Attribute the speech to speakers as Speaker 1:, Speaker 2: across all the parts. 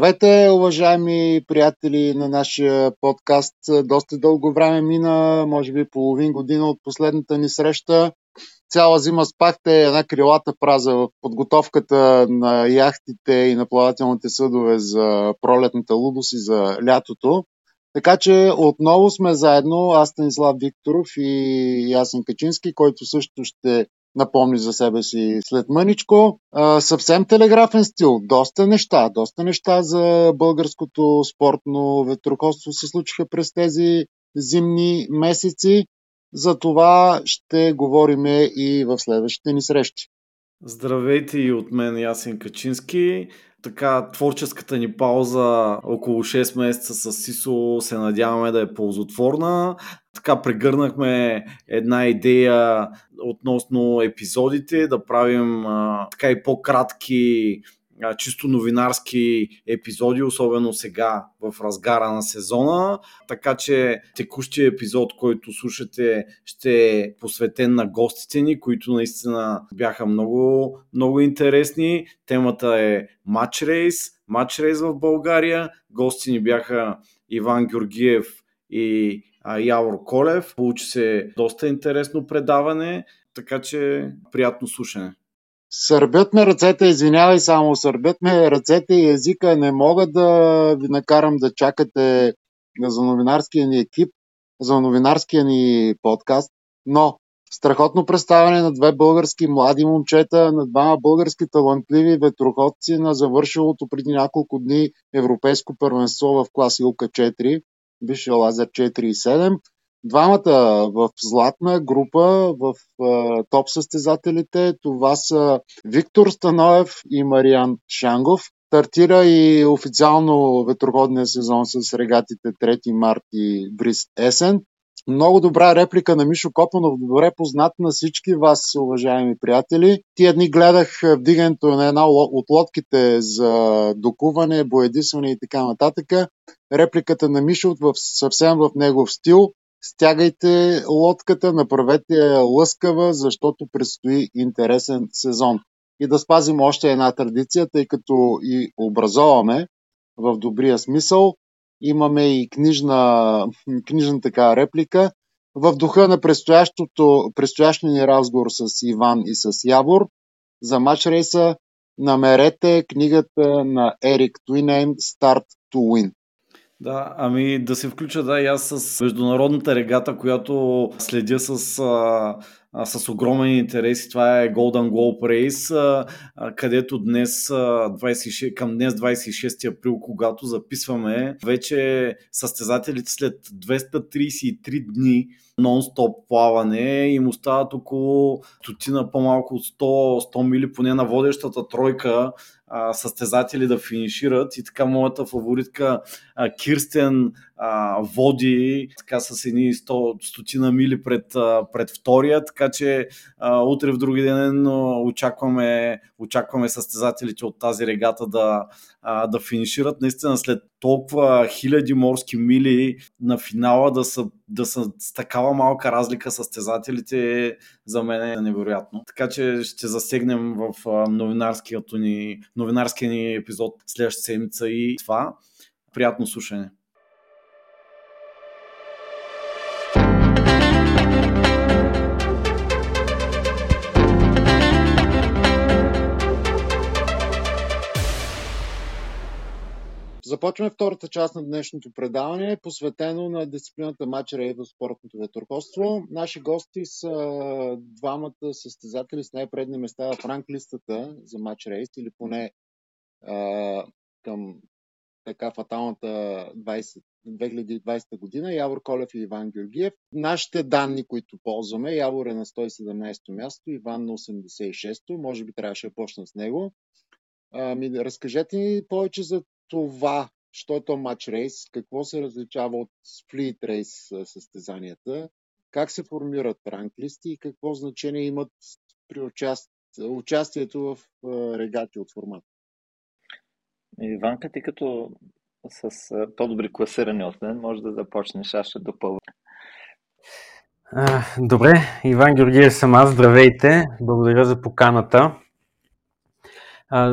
Speaker 1: Здравейте, уважаеми приятели на нашия подкаст. Доста дълго време мина, може би половин година от последната ни среща. Цяла зима спахте една крилата праза в подготовката на яхтите и на плавателните съдове за пролетната лудост и за лятото. Така че отново сме заедно, аз Станислав Викторов и Ясен Качински, който също ще напомни за себе си след мъничко. А, съвсем телеграфен стил. Доста неща. Доста неща за българското спортно ветроходство се случиха през тези зимни месеци. За това ще говорим и в следващите ни срещи.
Speaker 2: Здравейте и от мен Ясен Качински. Така, творческата ни пауза около 6 месеца с Сисо се надяваме да е ползотворна. Така прегърнахме една идея относно епизодите, да правим а, така и по-кратки чисто новинарски епизоди, особено сега в разгара на сезона. Така че текущия епизод, който слушате, ще е посветен на гостите ни, които наистина бяха много, много интересни. Темата е Матч Рейс, Матч Рейс в България. Гости ни бяха Иван Георгиев и Явор Колев. Получи се доста интересно предаване, така че приятно слушане.
Speaker 1: Сърбят ме ръцете, извинявай само, сърбят ме ръцете и езика. Не мога да ви накарам да чакате за новинарския ни екип, за новинарския ни подкаст, но страхотно представяне на две български млади момчета, на двама български талантливи ветроходци на завършилото преди няколко дни европейско първенство в клас Илка 4, бившия Лазер 4 и 7. Двамата в златна група в е, топ състезателите. Това са Виктор Становев и Мариан Шангов. Стартира и официално ветроходния сезон с регатите 3 март и Бриз Есен. Много добра реплика на Мишо Копанов, добре познат на всички вас, уважаеми приятели. Тия дни гледах вдигането на една от лодките за докуване, боядисване и така нататък. Репликата на Мишо в съвсем в негов стил Стягайте лодката, направете я лъскава, защото предстои интересен сезон. И да спазим още една традиция, тъй като и образоваме в добрия смисъл. Имаме и книжна, книжна така реплика. В духа на предстоящия ни разговор с Иван и с Ябор за матч рейса намерете книгата на Ерик Туинейм Start to Win.
Speaker 2: Да, ами да се включа да и аз с международната регата, която следя с, а, с огромен интерес и това е Golden Globe Race, а, а, където днес, а, 26, към днес 26 април, когато записваме, вече състезателите след 233 дни нон-стоп плаване им остават около стотина по-малко от 100, 100 мили поне на водещата тройка състезатели да финишират. И така моята фаворитка Кирстен води така с едни 100, стотина мили пред, пред втория, така че утре в други ден очакваме, очакваме състезателите от тази регата да, а, да финишират. Наистина след толкова хиляди морски мили на финала да са, да са с такава малка разлика състезателите за мен е невероятно. Така че ще засегнем в новинарския ни, новинарския ни епизод следващата седмица и това. Приятно слушане!
Speaker 1: Започваме втората част на днешното предаване, посветено на дисциплината матч в спортното ветроходство. Наши гости са двамата състезатели с най-предни места в ранглистата за матч рейс или поне а, към така фаталната 20, 2020 година, Явор Колев и Иван Георгиев. Нашите данни, които ползваме, Явор е на 117 място, Иван на 86-то, може би трябваше да почна с него. Ами, разкажете ни повече за това, що е то матч рейс, какво се различава от сплит рейс състезанията, как се формират ранглисти и какво значение имат при участ... участието в регати от формата.
Speaker 3: Иванка, ти като с по-добри класирани от мен, може да започнеш, аз ще допълня.
Speaker 4: Добре, Иван Георгиев съм аз, здравейте, благодаря за поканата.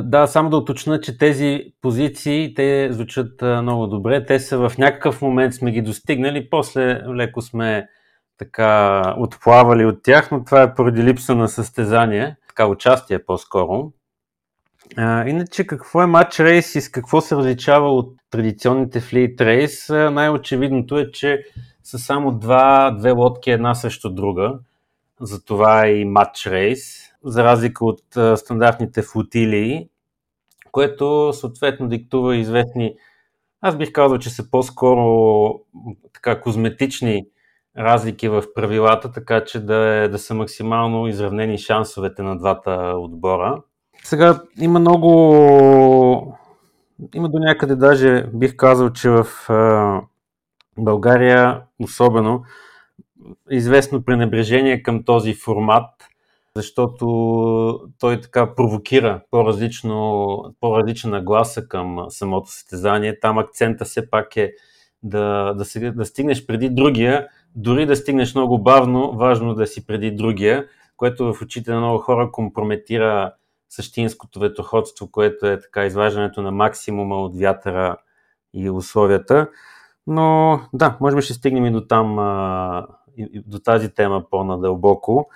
Speaker 4: Да, само да уточна, че тези позиции, те звучат много добре. Те са в някакъв момент сме ги достигнали, после леко сме така отплавали от тях, но това е поради липса на състезание, така участие по-скоро. А, иначе какво е матч рейс и с какво се различава от традиционните флит рейс? Най-очевидното е, че са само два, две лодки една срещу друга. Затова е и матч рейс, за разлика от стандартните флотилии, което съответно диктува известни, аз бих казал, че са по-скоро така козметични разлики в правилата, така че да, е, да са максимално изравнени шансовете на двата отбора. Сега има много. Има до някъде даже бих казал, че в а, България особено известно пренебрежение към този формат, защото той така провокира по-различно, по-различна нагласа към самото състезание. Там акцента все пак е да, да, се, да стигнеш преди другия, дори да стигнеш много бавно, важно да си преди другия, което в очите на много хора компрометира същинското ветроходство, което е така изваждането на максимума от вятъра и условията. Но да, може би ще стигнем и до там, и до тази тема по-надълбоко.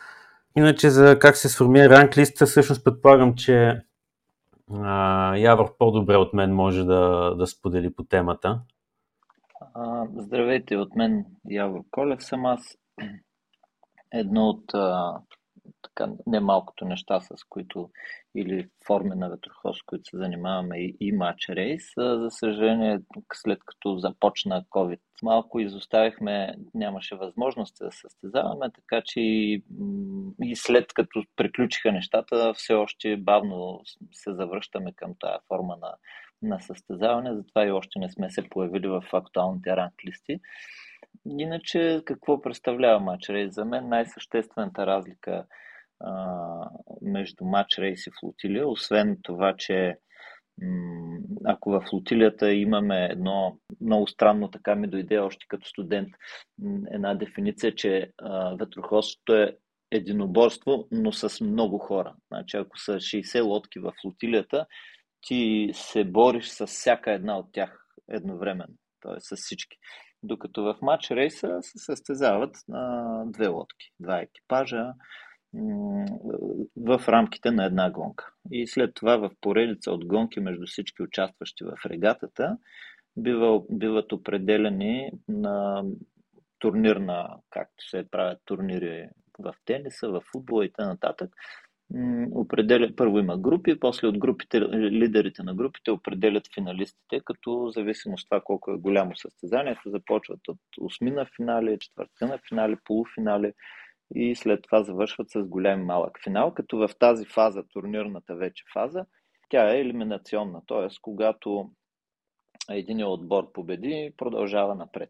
Speaker 4: Иначе за как се сформира ранглиста, всъщност предполагам, че а, Явор по-добре от мен може да, да сподели по темата.
Speaker 3: А, здравейте от мен, Явор Колев съм аз. Едно от а, така, немалкото неща, с които или форми на ветроход, с които се занимаваме и, и матч рейс. За съжаление, след като започна COVID, малко изоставихме, нямаше възможност да състезаваме, така че и, и след като приключиха нещата, все още бавно се завръщаме към тази форма на, на състезаване, затова и още не сме се появили в актуалните ранглисти. Иначе, какво представлява матч рейс? За мен най-съществената разлика а, между матч рейс и флотилия, освен това, че ако в флотилията имаме едно много странно, така ми дойде още като студент, една дефиниция, че а, ветроходството е единоборство, но с много хора. Значи, ако са 60 лодки в флотилията, ти се бориш с всяка една от тях едновременно, т.е. с всички. Докато в матч рейса се състезават на две лодки, два екипажа в рамките на една гонка. И след това в поредица от гонки между всички участващи в регатата бива, биват определени на турнирна, както се правят турнири в тениса, в футбола и т.н. Определя, първо има групи, после от групите, лидерите на групите определят финалистите, като зависимост от това колко е голямо състезанието, започват от осмина финали, четвъртина финали, полуфинали и след това завършват с голям малък финал, като в тази фаза, турнирната вече фаза, тя е елиминационна, т.е. когато един отбор победи, продължава напред.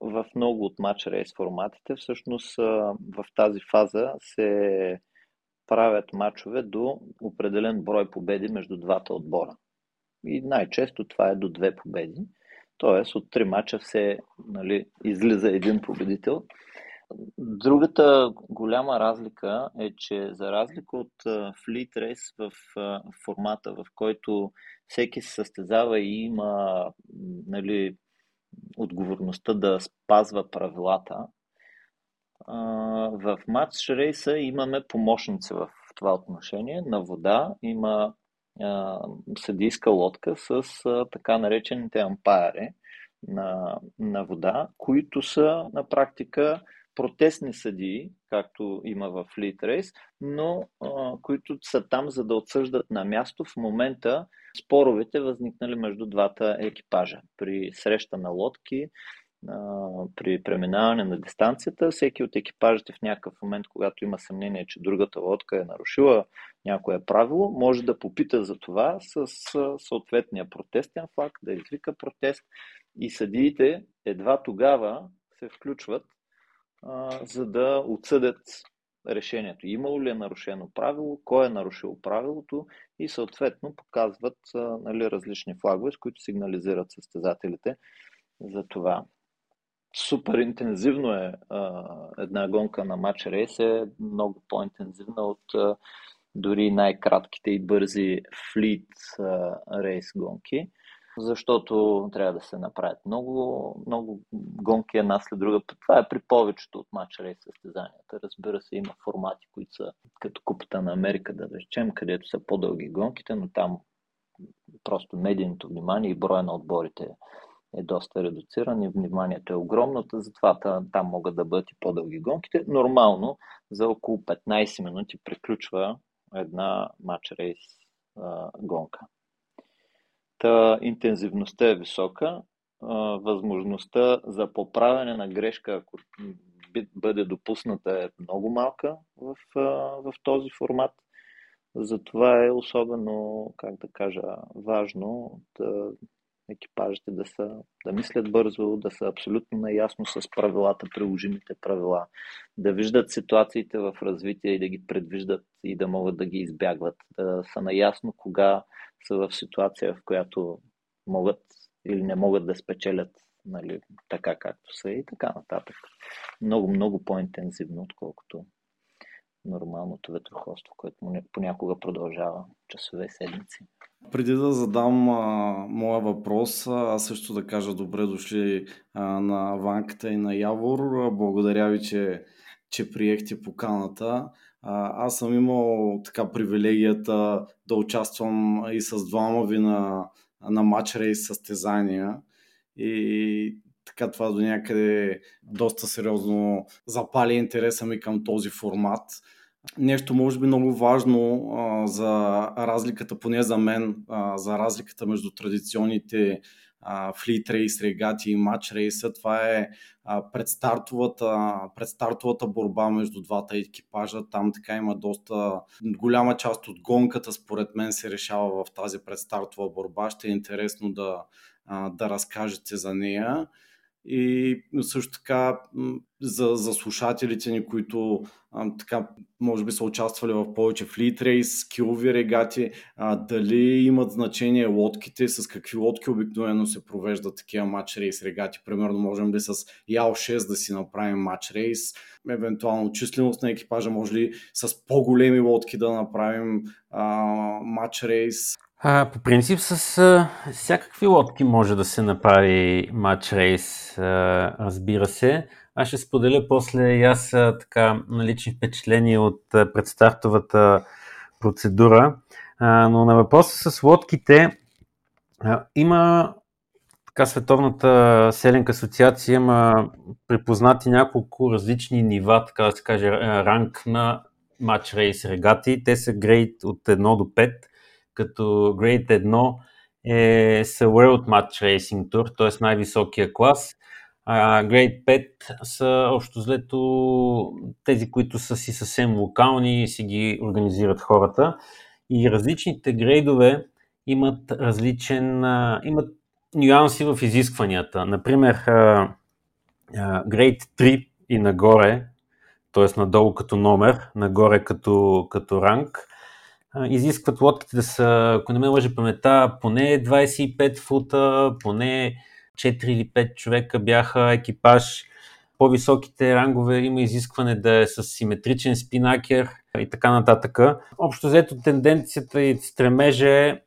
Speaker 3: В много от матч рейс форматите, всъщност в тази фаза се правят матчове до определен брой победи между двата отбора. И най-често това е до две победи. Тоест от три мача все нали, излиза един победител. Другата голяма разлика е, че за разлика от Fleet Race в формата, в който всеки се състезава и има нали, отговорността да спазва правилата, в матч рейса имаме помощници в това отношение. На вода има съдийска лодка с така наречените ампайри на, на вода, които са на практика протестни съдии, както има в Fleet Race, но а, които са там за да отсъждат на място в момента споровете възникнали между двата екипажа. При среща на лодки, а, при преминаване на дистанцията, всеки от екипажите в някакъв момент, когато има съмнение, че другата лодка е нарушила някое правило, може да попита за това с съответния протестен флаг, да извика протест и съдиите едва тогава се включват за да отсъдят решението. Имало ли е нарушено правило, кой е нарушил правилото и съответно показват нали, различни флагове, с които сигнализират състезателите за това. Супер интензивно е а, една гонка на матч рейс е много по-интензивна от а, дори най-кратките и бързи флит рейс гонки защото трябва да се направят много, много гонки една след друга. Това е при повечето от матч рейс състезанията. Разбира се, има формати, които са като Купата на Америка, да речем, където са по-дълги гонките, но там просто медийното внимание и броя на отборите е доста редуциран и вниманието е огромно, затова там могат да бъдат и по-дълги гонките. Нормално за около 15 минути приключва една матч рейс гонка. Та интензивността е висока, възможността за поправяне на грешка, ако бъде допусната, е много малка в, в този формат. Затова е особено, как да кажа, важно да екипажите да, са, да мислят бързо, да са абсолютно наясно с правилата, приложимите правила, да виждат ситуациите в развитие и да ги предвиждат и да могат да ги избягват, да са наясно кога са в ситуация, в която могат или не могат да спечелят нали, така както са и така нататък. Много, много по-интензивно, отколкото нормалното ветроходство, което понякога продължава часове, седмици.
Speaker 2: Преди да задам а, моя въпрос, аз също да кажа добре дошли а, на Ванката и на Явор. Благодаря ви, че, че приехте поканата. А, аз съм имал така привилегията да участвам и с двама ви на, на матч рейс състезания. И така това до някъде доста сериозно запали интереса ми към този формат нещо може би много важно а, за разликата, поне за мен, а, за разликата между традиционните флит рейс, регати и матч рейса. Това е а, предстартовата, предстартовата борба между двата екипажа. Там така има доста голяма част от гонката, според мен, се решава в тази предстартова борба. Ще е интересно да, а, да разкажете за нея. И също така за, за слушателите ни, които а, така, може би са участвали в повече флит рейс, скилови регати, а, дали имат значение лодките, с какви лодки обикновено се провеждат такива матч рейс регати. Примерно можем ли с Ял 6 да си направим матч рейс, евентуално численост на екипажа, може ли с по-големи лодки да направим матч рейс.
Speaker 4: А, по принцип с а, всякакви лодки може да се направи матч рейс, а, разбира се. Аз ще споделя после и аз а, така налични впечатления от а, предстартовата процедура. А, но на въпроса с лодките а, има така Световната селенка асоциация има припознати няколко различни нива, така да се каже, ранг на матч рейс регати. Те са грейд от 1 до 5 като Grade 1 е са World Match Racing Tour, т.е. най-високия клас. А Grade 5 са общо взето тези, които са си съвсем локални и си ги организират хората. И различните грейдове имат различен, имат нюанси в изискванията. Например, Grade 3 и нагоре, т.е. надолу като номер, нагоре като, като ранг, изискват лодките да са, ако не ме лъжи памета, поне 25 фута, поне 4 или 5 човека бяха екипаж. По-високите рангове има изискване да е с симетричен спинакер и така нататък. Общо взето тенденцията и стремеже е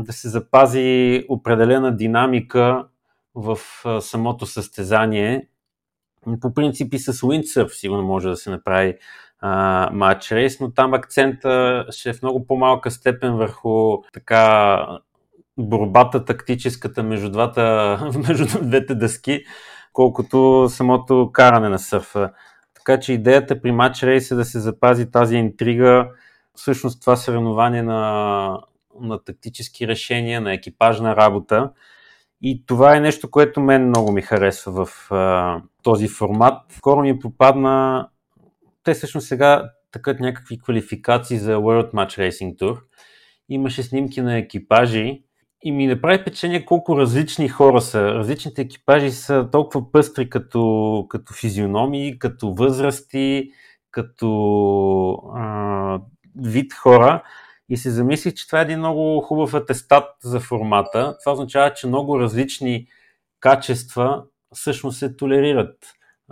Speaker 4: да се запази определена динамика в самото състезание. По принцип и с Windsurf сигурно може да се направи матч рейс, но там акцента ще е в много по-малка степен върху така борбата тактическата между, двата, между двете дъски, колкото самото каране на сърфа. Така че идеята при матч рейс е да се запази тази интрига, всъщност това съревнование на, на тактически решения, на екипажна работа. И това е нещо, което мен много ми харесва в а, този формат. Скоро ми попадна те всъщност сега такът някакви квалификации за World Match Racing Tour. Имаше снимки на екипажи и ми направи впечатление колко различни хора са. Различните екипажи са толкова пъстри като, като физиономии, като възрасти, като а, вид хора. И се замислих, че това е един много хубав атестат за формата. Това означава, че много различни качества всъщност се толерират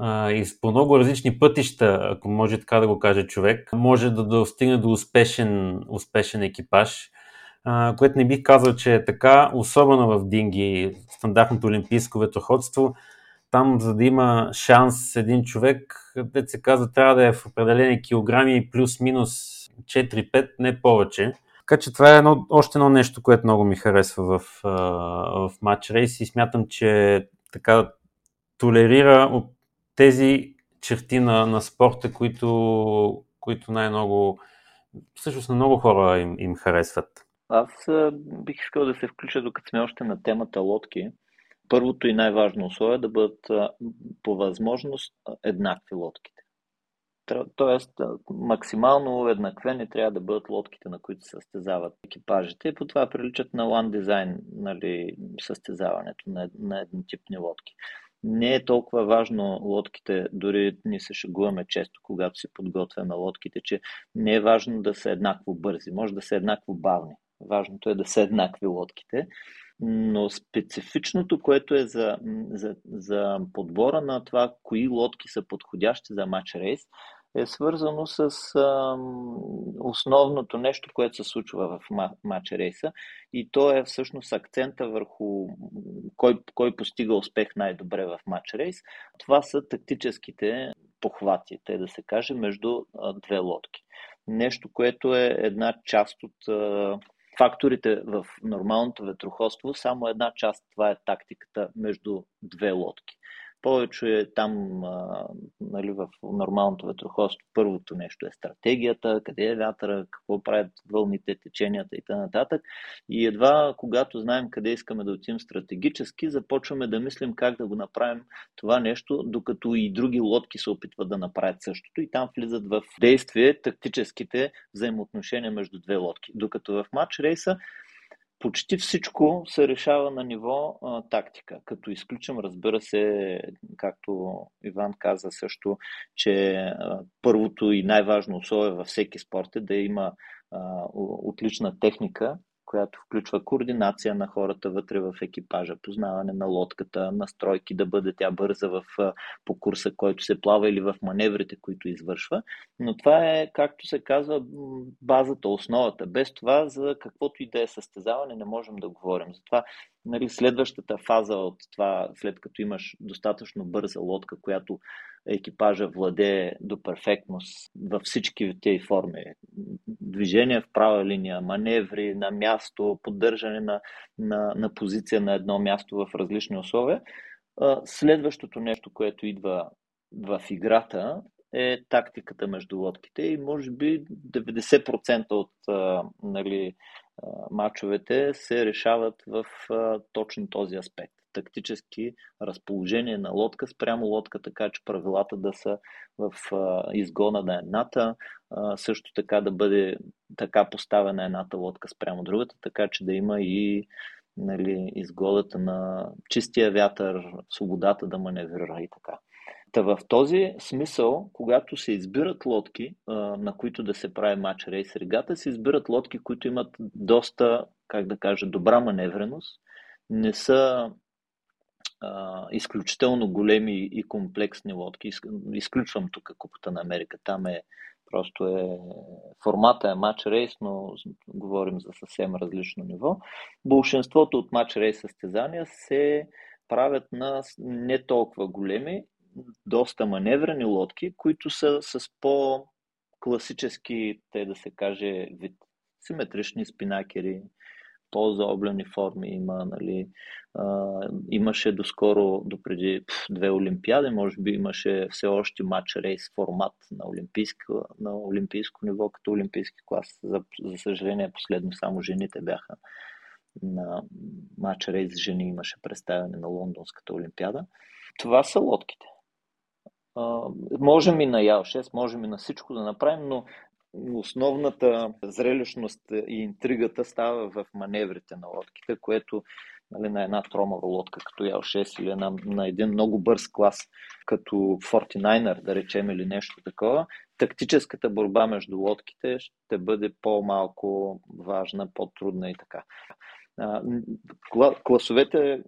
Speaker 4: и по много различни пътища, ако може така да го каже човек, може да достигне до успешен, успешен екипаж, което не бих казал, че е така, особено в динги, стандартното олимпийско ветроходство. Там, за да има шанс един човек, де се казва, трябва да е в определени килограми плюс-минус 4-5, не повече. Така че това е едно, още едно нещо, което много ми харесва в, в матч рейс и смятам, че така толерира тези черти на, на спорта, които, които най-много, всъщност на много хора им, им харесват.
Speaker 3: Аз бих искал да се включа, докато сме още на темата лодки. Първото и най-важно условие е да бъдат по възможност еднакви лодките. Тоест, максимално еднаквени трябва да бъдат лодките, на които състезават екипажите. И по това приличат на лан дизайн нали, състезаването на, на еднотипни лодки. Не е толкова важно лодките, дори ни се шегуваме често, когато си подготвяме лодките, че не е важно да са еднакво бързи, може да са еднакво бавни. Важното е да са еднакви лодките. Но специфичното, което е за, за, за подбора на това, кои лодки са подходящи за матч рейс, е свързано с а, основното нещо, което се случва в матч рейса и то е всъщност акцента върху кой, кой постига успех най-добре в матч рейс. Това са тактическите похвати, те да се каже, между а, две лодки. Нещо, което е една част от а, факторите в нормалното ветроходство, само една част това е тактиката между две лодки. Повече е там а, нали, в нормалното ветроходство. Първото нещо е стратегията, къде е вятъра, какво правят вълните, теченията и т.н. И едва когато знаем къде искаме да отидем стратегически, започваме да мислим как да го направим това нещо, докато и други лодки се опитват да направят същото и там влизат в действие тактическите взаимоотношения между две лодки. Докато в матч рейса почти всичко се решава на ниво а, тактика, като изключим, разбира се, както Иван каза също, че а, първото и най-важно условие във всеки спорт е да има а, отлична техника която включва координация на хората вътре в екипажа, познаване на лодката, настройки да бъде тя бърза в, по курса, който се плава или в маневрите, които извършва. Но това е, както се казва, базата, основата. Без това за каквото и да е състезаване не можем да говорим. Затова нали, следващата фаза от това, след като имаш достатъчно бърза лодка, която екипажа владее до перфектност във всички тези форми. Движение в права линия, маневри на място, поддържане на, на, на позиция на едно място в различни условия. Следващото нещо, което идва в играта е тактиката между лодките и може би 90% от нали, мачовете се решават в точно този аспект. Тактически разположение на лодка спрямо лодка, така че правилата да са в изгона на едната, също така да бъде така поставена едната лодка спрямо другата, така че да има и нали, изгодата на чистия вятър, свободата да маневрира и така. Та в този смисъл, когато се избират лодки, на които да се прави матч рейс регата, се избират лодки, които имат доста, как да кажа, добра маневреност, не са а, изключително големи и комплексни лодки. Изключвам тук Купата на Америка. Там е просто е формата е матч рейс, но говорим за съвсем различно ниво. Большинството от матч рейс състезания се правят на не толкова големи доста маневрени лодки, които са с по-класически, те да се каже, вид. Симетрични спинакери, по-заоблени форми има, нали. А, имаше доскоро, допреди две олимпиади, може би имаше все още матч рейс формат на олимпийско, на олимпийско ниво, като олимпийски клас. За, за съжаление, последно само жените бяха на матч рейс жени имаше представяне на Лондонската олимпиада. Това са лодките можем и на Ял 6, можем и на всичко да направим, но основната зрелищност и интригата става в маневрите на лодките, което нали, на една тромава лодка като Ял 6 или на, на един много бърз клас като 49er, да речем, или нещо такова, тактическата борба между лодките ще бъде по-малко важна, по-трудна и така. класовете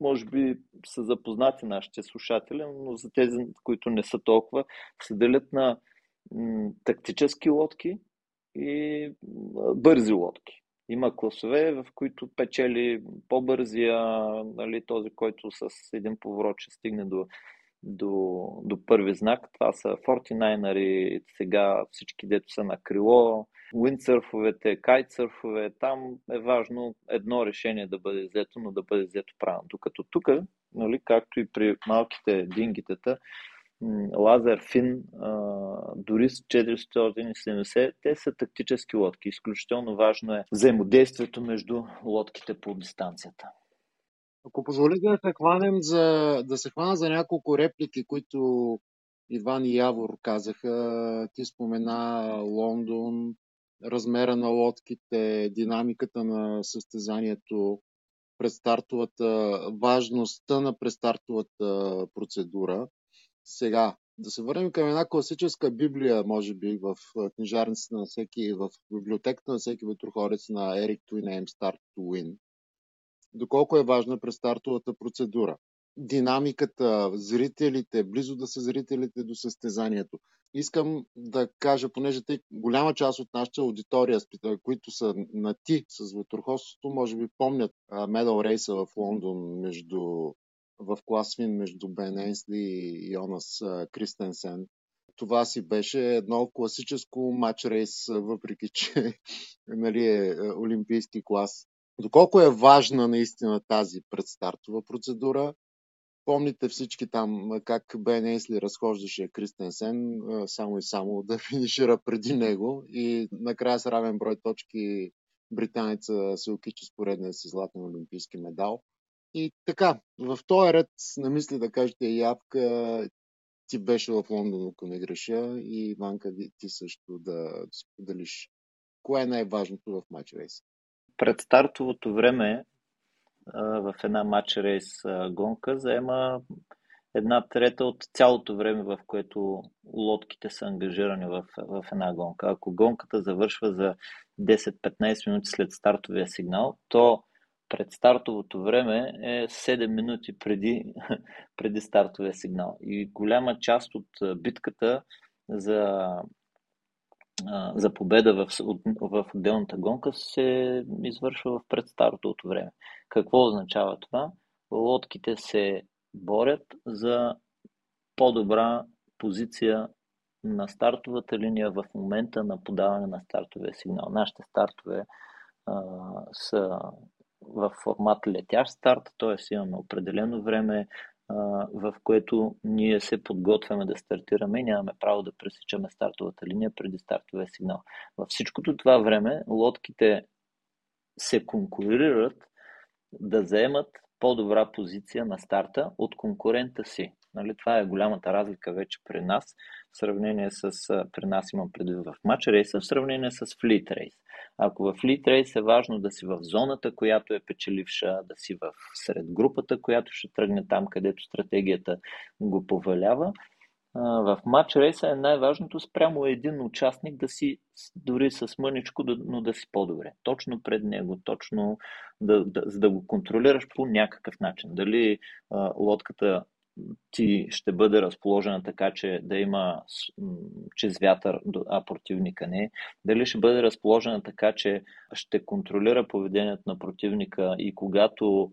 Speaker 3: може би са запознати нашите слушатели, но за тези, които не са толкова, се делят на м- тактически лодки и бързи лодки. Има класове, в които печели по-бързия, нали, този, който с един поворот ще стигне до, до, до първи знак. Това са 49 сега всички дето са на крило, уиндсърфовете, кайтсърфове. Там е важно едно решение да бъде взето, но да бъде взето правилно. Докато тук, нали, както и при малките дингитета, Лазер Фин, дори с 470, те са тактически лодки. Изключително важно е взаимодействието между лодките по дистанцията.
Speaker 1: Ако позволите да се хванем за, да се хвана за няколко реплики, които Иван и Явор казаха. Ти спомена Лондон, размера на лодките, динамиката на състезанието, предстартовата, важността на предстартовата процедура. Сега, да се върнем към една класическа библия, може би, в книжарницата на всеки, в библиотеката на всеки ветрохорец на Ерик Туинейм Start to. Доколко е важна престартовата процедура. Динамиката, зрителите, близо да са зрителите до състезанието. Искам да кажа, понеже тъй голяма част от нашата аудитория, които са на ти с ветрохоството, може би помнят медал рейса в Лондон между в класвин между Бен Енсли и Йонас Кристенсен. Това си беше едно класическо матч рейс, въпреки че нали, е олимпийски клас. Доколко е важна наистина тази предстартова процедура? Помните всички там как Бен Енсли разхождаше Кристенсен само и само да финишира преди него и накрая с равен брой точки британеца се окича с поредния си златен олимпийски медал. И така, в този ред на мисли да кажете явка, ти беше в Лондон, ако не греша, и Иванка, ти също да споделиш. Кое е най-важното в матч?
Speaker 3: Пред стартовото време в една матч рейс гонка заема една трета от цялото време, в което лодките са ангажирани в, в една гонка. Ако гонката завършва за 10-15 минути след стартовия сигнал, то пред стартовото време е 7 минути преди, преди стартовия сигнал. И голяма част от битката за, за победа в, в отделната гонка се извършва в предстартовото време. Какво означава това? Лодките се борят за по-добра позиция на стартовата линия в момента на подаване на стартовия сигнал. Нашите стартове а, са в формат летящ старт, т.е. имаме определено време, в което ние се подготвяме да стартираме и нямаме право да пресичаме стартовата линия преди стартовия сигнал. Във всичкото това време лодките се конкурират да заемат по-добра позиция на старта от конкурента си. Нали, това е голямата разлика вече при нас, в сравнение с, при нас имам предвид в матч рейса, в сравнение с флит рейс. Ако в флит рейс е важно да си в зоната, която е печеливша, да си в сред групата, която ще тръгне там, където стратегията го повалява, в матч рейса е най-важното спрямо един участник да си, дори с мъничко, но да си по-добре. Точно пред него, точно да, да, за да го контролираш по някакъв начин. Дали а, лодката ти ще бъде разположена така, че да има чрез вятър, а противника не. Дали ще бъде разположена така, че ще контролира поведението на противника и когато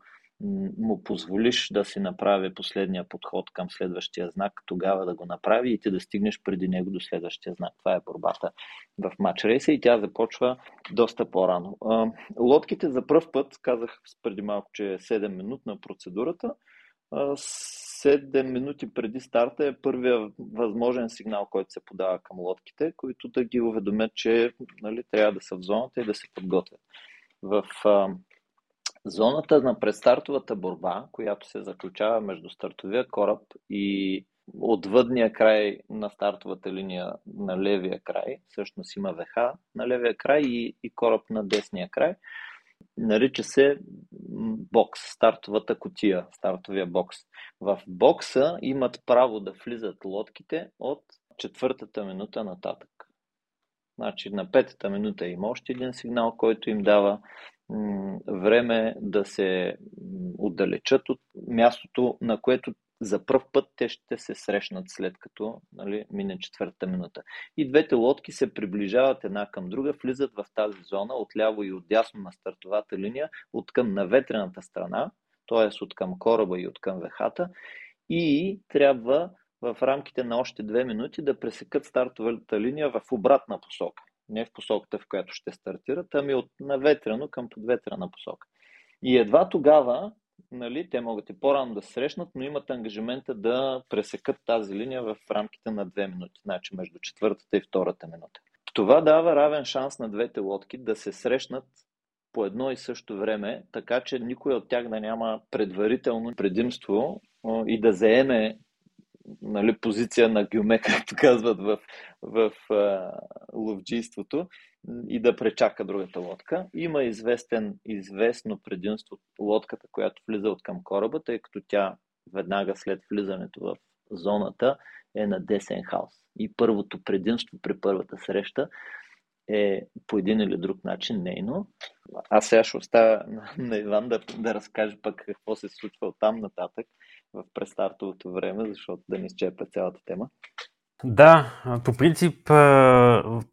Speaker 3: му позволиш да си направи последния подход към следващия знак, тогава да го направи и ти да стигнеш преди него до следващия знак. Това е борбата в матч рейса и тя започва доста по-рано. Лодките за пръв път, казах преди малко, че е 7 минутна процедурата, 7 минути преди старта е първия възможен сигнал, който се подава към лодките, които да ги уведомят, че нали, трябва да са в зоната и да се подготвят. В а, зоната на предстартовата борба, която се заключава между стартовия кораб и отвъдния край на стартовата линия на левия край, всъщност има ВХ на левия край и, и кораб на десния край, Нарича се бокс, стартовата котия, стартовия бокс. В бокса имат право да влизат лодките от четвъртата минута нататък. Значи на петата минута има още един сигнал, който им дава време да се отдалечат от мястото, на което за първ път те ще се срещнат след като нали, мине четвърта минута. И двете лодки се приближават една към друга, влизат в тази зона отляво и отдясно на стартовата линия, от към наветрената страна, т.е. от към кораба и от към вехата и трябва в рамките на още две минути да пресекат стартовата линия в обратна посока. Не в посоката, в която ще стартират, ами от наветрено към подветрена посока. И едва тогава нали, те могат и по-рано да се срещнат, но имат ангажимента да пресекат тази линия в рамките на две минути, значи между четвъртата и втората минута. Това дава равен шанс на двете лодки да се срещнат по едно и също време, така че никой от тях да няма предварително предимство и да заеме нали, позиция на гюме, както казват в, в а, ловджийството, и да пречака другата лодка. Има известен, известно предимство лодката, която влиза от към кораба, тъй като тя веднага след влизането в зоната е на десен хаос. И първото предимство при първата среща е по един или друг начин нейно. Аз сега ще оставя на Иван да, да разкаже пък какво се случва от там нататък в престартовото време, защото да ни изчерпя цялата тема.
Speaker 4: Да, по принцип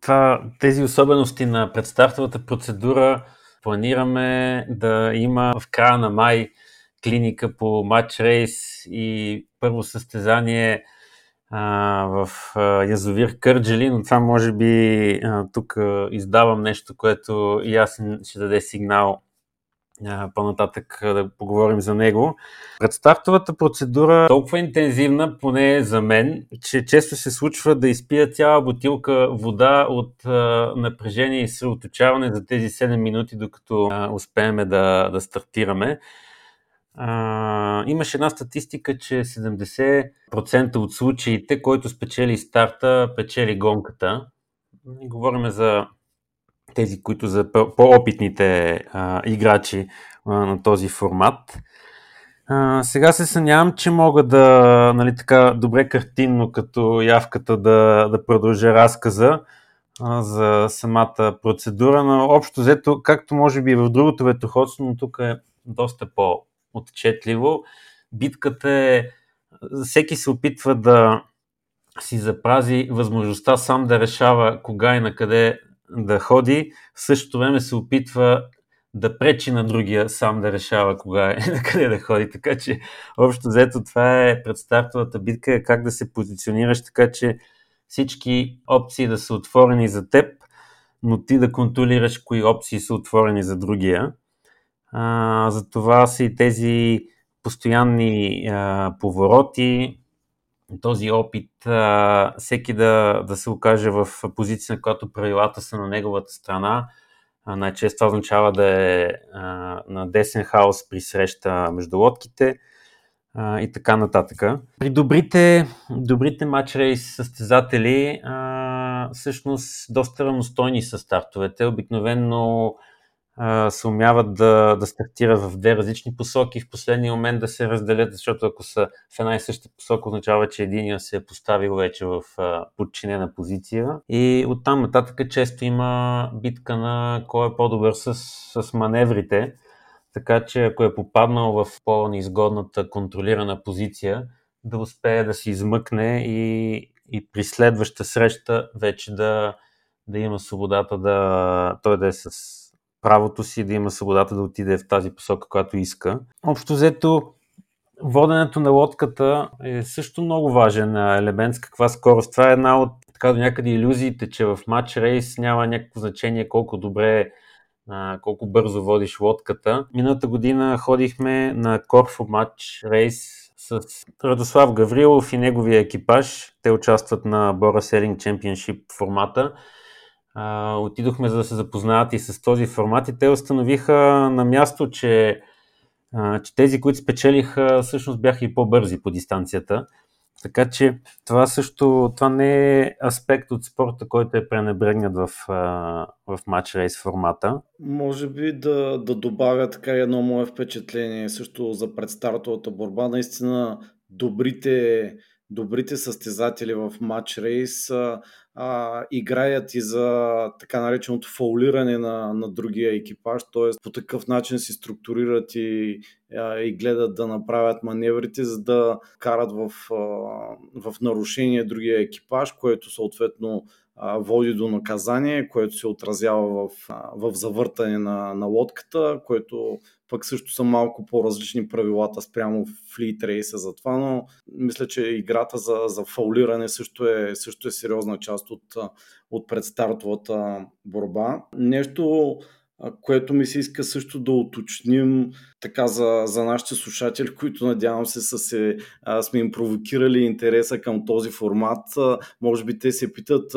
Speaker 4: това, тези особености на предстартовата процедура планираме да има в края на май клиника по матч рейс и първо състезание а, в язовир Кърджели, но това може би а, тук издавам нещо, което и аз ще даде сигнал по-нататък да поговорим за него. Предстартовата процедура е толкова интензивна, поне за мен, че често се случва да изпия цяла бутилка вода от а, напрежение и съоточаване за тези 7 минути, докато а, успеем да, да стартираме. А, имаше една статистика, че 70% от случаите, който спечели старта, печели гонката. Говорим за тези, които за по-опитните а, играчи а, на този формат. А, сега се сънявам, че мога да, нали така, добре картинно като явката да, да продължа разказа а, за самата процедура, но общо взето, както може би в другото ветоходство, но тук е доста по-отчетливо. Битката е, всеки се опитва да си запрази възможността сам да решава кога и на къде да ходи, в същото време се опитва да пречи на другия сам да решава кога е, на къде да ходи. Така че, общо взето, това е предстартовата битка, как да се позиционираш, така че всички опции да са отворени за теб, но ти да контролираш кои опции са отворени за другия. А, за това са и тези постоянни а, повороти, този опит а, всеки да, да се окаже в позиция, на която правилата са на неговата страна. А, най-често това означава да е а, на десен хаос при среща между лодките а, и така нататък. При добрите, добрите матч рейс състезатели а, всъщност доста равностойни са стартовете. Обикновено се умяват да, да стартират в две различни посоки, в последния момент да се разделят, защото ако са в една и съща посока, означава, че единия се е поставил вече в подчинена позиция. И оттам нататък често има битка на кой е по-добър с, с маневрите. Така че ако е попаднал в по-неизгодната контролирана позиция, да успее да се измъкне и, и при следваща среща вече да, да има свободата да той да е с правото си да има свободата да отиде в тази посока, която иска. Общо взето, воденето на лодката е също много важен елемент с каква скорост. Това е една от така до някъде иллюзиите, че в матч рейс няма някакво значение колко добре колко бързо водиш лодката. Миналата година ходихме на Корфо матч рейс с Радослав Гаврилов и неговия екипаж. Те участват на Бора Селинг Championship формата а, отидохме за да се запознаят и с този формат и те установиха на място, че, а, че тези, които спечелиха, всъщност бяха и по-бързи по дистанцията. Така че това също, това не е аспект от спорта, който е пренебрегнат в, в матч рейс формата.
Speaker 2: Може би да, да добавя така едно мое впечатление също за предстартовата борба. Наистина добрите добрите състезатели в матч рейс а, а, играят и за така нареченото фаулиране на, на другия екипаж, т.е. по такъв начин си структурират и, а, и гледат да направят маневрите, за да карат в, а, в нарушение другия екипаж, което съответно води до наказание, което се отразява в, в завъртане на, на лодката, което пък също са малко по-различни правилата спрямо флит рейса за това, но мисля, че играта за, за фаулиране също е, също е сериозна част от, от предстартовата борба. Нещо, което ми се иска също да уточним така за, за нашите слушатели, които надявам се са се, сме им провокирали интереса към този формат. Може би те се питат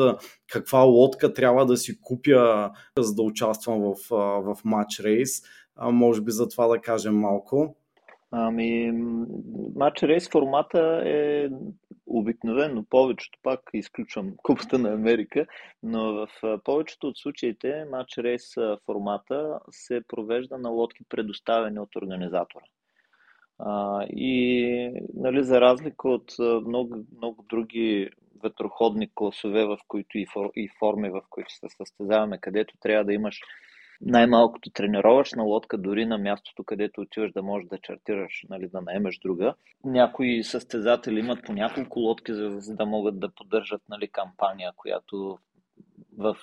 Speaker 2: каква лодка трябва да си купя, за да участвам в, а, в матч рейс. Може би за това да кажем малко.
Speaker 3: Ами, матч рейс формата е обикновено повечето, пак изключвам Купата на Америка, но в повечето от случаите матч рейс формата се провежда на лодки предоставени от организатора. А, и нали, за разлика от много, много други ветроходни класове, в които и, фор, и форми, в които се състезаваме, където трябва да имаш най-малкото тренировъчна лодка, дори на мястото, където отиваш да можеш да чартираш, нали, да наемеш друга. Някои състезатели имат по няколко лодки, за, за да могат да поддържат нали, кампания, която в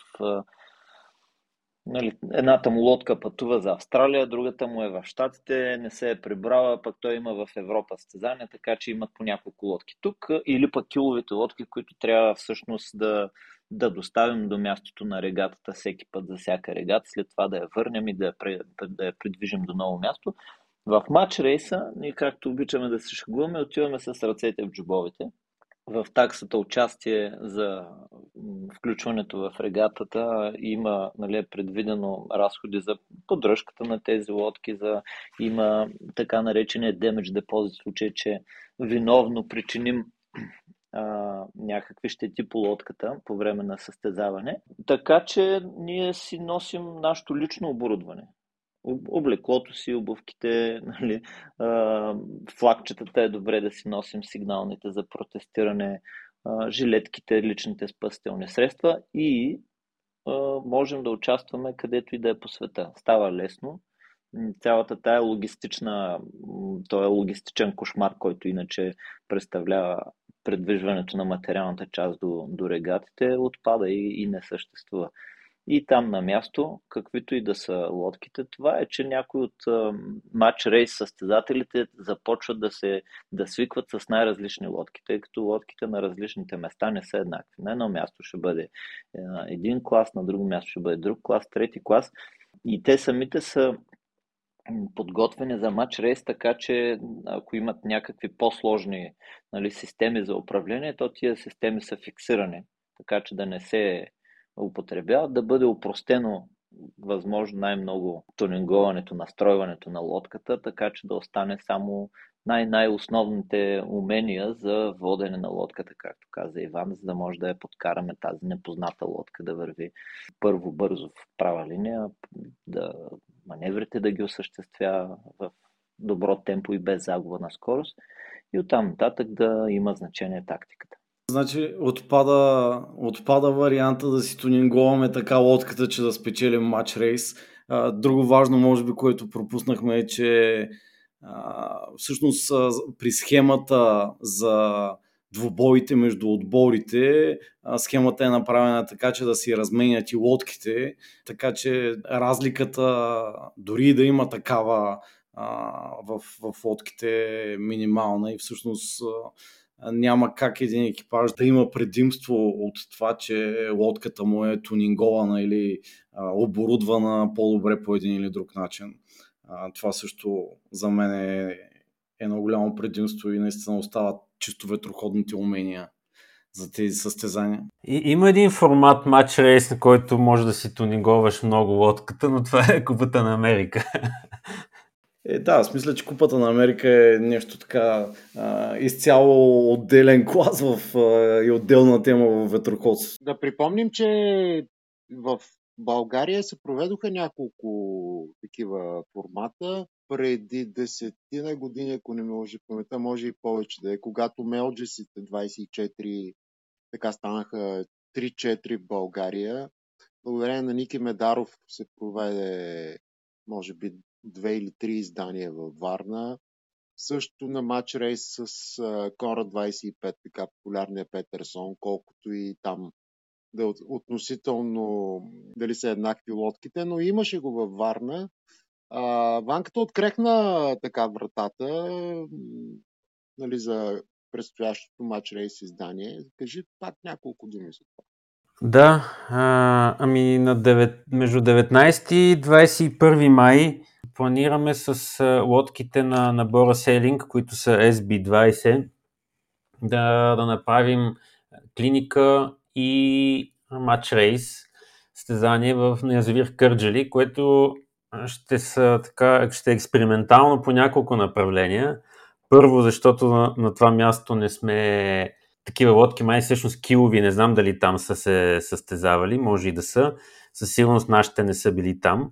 Speaker 3: Нали, едната му лодка пътува за Австралия, другата му е в Штатите, не се е прибрала, пък той има в Европа състезания, така че имат по няколко лодки тук. Или пък киловите лодки, които трябва всъщност да, да доставим до мястото на регатата всеки път за всяка регата, след това да я върнем и да я, да я придвижим до ново място. В матч рейса, ние както обичаме да се шагуваме, отиваме с ръцете в джобовете. В таксата участие за включването в регатата има нали, предвидено разходи за поддръжката на тези лодки, за, има така наречения damage deposit, в случай, че виновно причиним някакви щети по лодката по време на състезаване. Така че ние си носим нашето лично оборудване. Облеклото си, обувките, нали, а, флагчетата е добре да си носим сигналните за протестиране, а, жилетките, личните спасителни средства и а, можем да участваме където и да е по света. Става лесно. Цялата тая логистична, той е логистичен кошмар, който иначе представлява предвижването на материалната част до, до регатите отпада и, и не съществува. И там на място, каквито и да са лодките, това е, че някои от матч рейс състезателите започват да се да свикват с най-различни лодки, тъй като лодките на различните места не са еднакви. На едно място ще бъде един клас, на друго място ще бъде друг клас, трети клас. И те самите са подготвени за матч рейс, така че ако имат някакви по-сложни нали, системи за управление, то тия системи са фиксирани, така че да не се употребяват, да бъде упростено възможно най-много тунинговането, настройването на лодката, така че да остане само най-най-основните умения за водене на лодката, както каза Иван, за да може да я подкараме тази непозната лодка да върви първо бързо в права линия, да маневрите да ги осъществява в добро темпо и без загуба на скорост и оттам нататък да има значение тактиката.
Speaker 2: Значи отпада, отпада варианта да си тунинговаме така лодката, че да спечелим матч рейс. Друго важно, може би, което пропуснахме е, че всъщност при схемата за двубоите между отборите, схемата е направена така, че да си разменят и лодките, така че разликата, дори да има такава в, в лодките е минимална и всъщност няма как един екипаж да има предимство от това, че лодката му е тунингована или оборудвана по-добре по един или друг начин. Това също за мен е едно голямо предимство и наистина остават чисто ветроходните умения за тези състезания.
Speaker 4: И, има един формат матч рейс, на който може да си тунинговаш много лодката, но това е Купата на Америка.
Speaker 2: Е, да, аз мисля, че Купата на Америка е нещо така а, изцяло отделен клас в, а, и отделна тема в ветроходство.
Speaker 1: Да припомним, че в България се проведоха няколко такива формата. Преди десетина години, ако не ме лъжи паметта, може и повече да е, когато Мелджесите 24 така станаха 3-4 в България. Благодарение на Ники Медаров се проведе, може би, две или три издания във Варна. Също на матч рейс с Кора 25, така популярния Петерсон, колкото и там да е относително дали са еднакви лодките, но имаше го във Варна. А, Ванката открехна така вратата нали, за предстоящото матч рейс издание. Кажи пак няколко думи за това.
Speaker 4: Да, а, ами на 9, между 19 и 21 май планираме с лодките на набора Сейлинг, които са SB20, да, да направим клиника и матч рейс стезание в язовир Кърджали, което ще, са, така, ще е експериментално по няколко направления. Първо, защото на, на това място не сме такива лодки, май всъщност килови, не знам дали там са се състезавали, може и да са. Със сигурност нашите не са били там.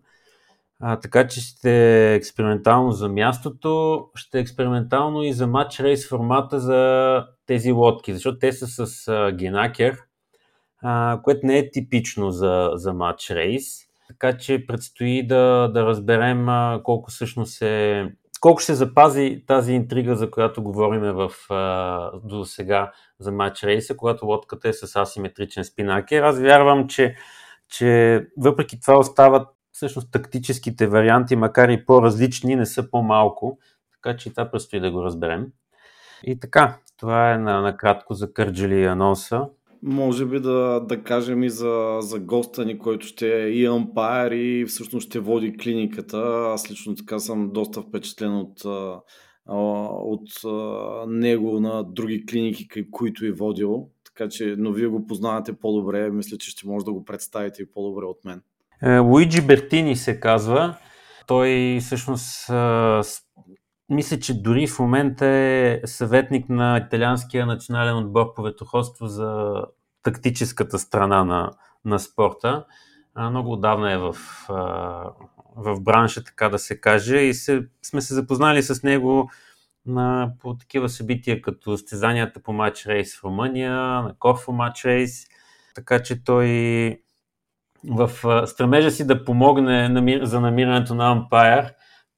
Speaker 4: А, така че ще е експериментално за мястото, ще е експериментално и за матч рейс формата за тези лодки, защото те са с а, генакер, а, което не е типично за, за матч рейс. Така че предстои да, да разберем колко всъщност е колко ще запази тази интрига, за която говорим в, до сега за матч рейса, когато лодката е с асиметричен спинакер. Аз вярвам, че, че въпреки това остават всъщност тактическите варианти, макар и по-различни, не са по-малко, така че и това предстои да го разберем. И така, това е накратко на за Кърджали анонса.
Speaker 2: Може би да, да кажем и за, за госта ни, който ще е и ампайр и всъщност ще води клиниката. Аз лично така съм доста впечатлен от, от него на други клиники, които е водил. Така че, но вие го познавате по-добре. Мисля, че ще може да го представите и по-добре от мен.
Speaker 4: Е, Луиджи Бертини се казва. Той всъщност мисля, че дори в момента е съветник на италианския национален отбор по ветроходство за тактическата страна на, на спорта. А, много отдавна е в, а, в бранша, така да се каже, и се, сме се запознали с него на, по такива събития, като стезанията по матч рейс в Румъния, на Корфо матч рейс, така че той в стремежа си да помогне за намирането на ампайр,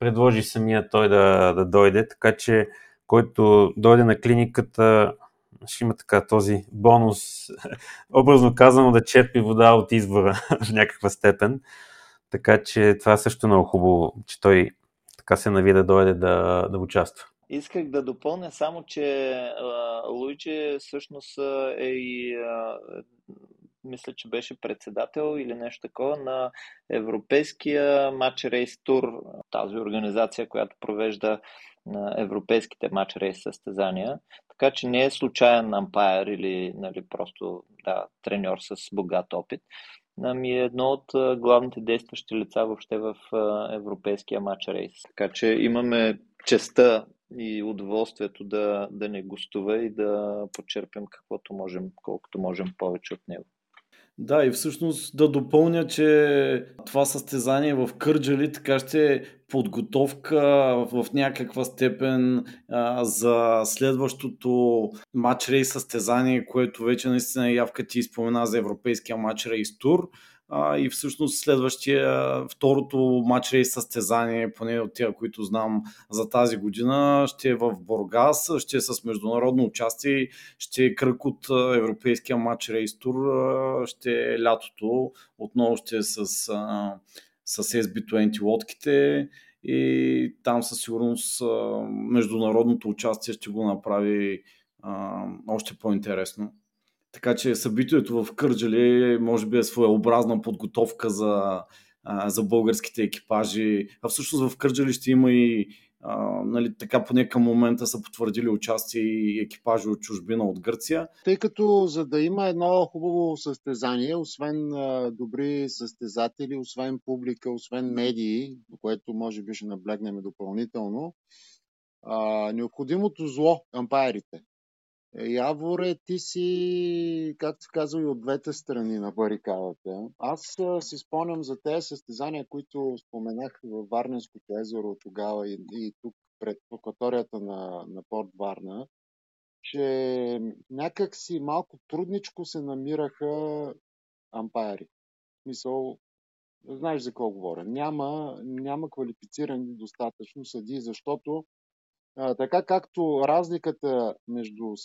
Speaker 4: предложи самия той да, да дойде, така че който дойде на клиниката ще има така този бонус, образно казано, да черпи вода от извора в някаква степен. Така че това също е много хубаво, че той така се нави да дойде да, да участва.
Speaker 3: Исках да допълня само, че Луиджи всъщност е и мисля, че беше председател или нещо такова на Европейския матч рейс тур, тази организация, която провежда на европейските матч рейс състезания. Така че не е случайен ампайер или нали, просто да, треньор с богат опит. Ами е едно от главните действащи лица въобще в европейския матч рейс. Така че имаме честа и удоволствието да, да не гостува и да почерпим каквото можем, колкото можем повече от него.
Speaker 2: Да, и всъщност да допълня, че това състезание в Кърджали така ще е подготовка в някаква степен а, за следващото матч рейс състезание, което вече наистина явка ти спомена за европейския матч рейс тур а, и всъщност следващия, второто матч рейс състезание, поне от тия, които знам за тази година, ще е в Бургас, ще е с международно участие, ще е кръг от европейския матч рейс тур, ще е лятото, отново ще е с, с SB20 лодките и там със сигурност международното участие ще го направи а, още по-интересно. Така че събитието в Кърджали може би е своеобразна подготовка за, за българските екипажи. А всъщност в Кърджали ще има и а, нали, така поне към момента са потвърдили участие и екипажи от чужбина от Гърция.
Speaker 1: Тъй като за да има едно хубаво състезание, освен а, добри състезатели, освен публика, освен медии, което може би ще наблегнем допълнително, а, необходимото зло, ампайрите. Яворе, ти си, както се и от двете страни на барикадата. Аз си спомням за тези състезания, които споменах във Варненското езеро тогава и, и тук пред акваторията на, на Порт Варна, че някак си малко трудничко се намираха ампайри. В смисъл, знаеш за какво говоря. Няма, няма квалифицирани достатъчно съди, защото а, така както разликата между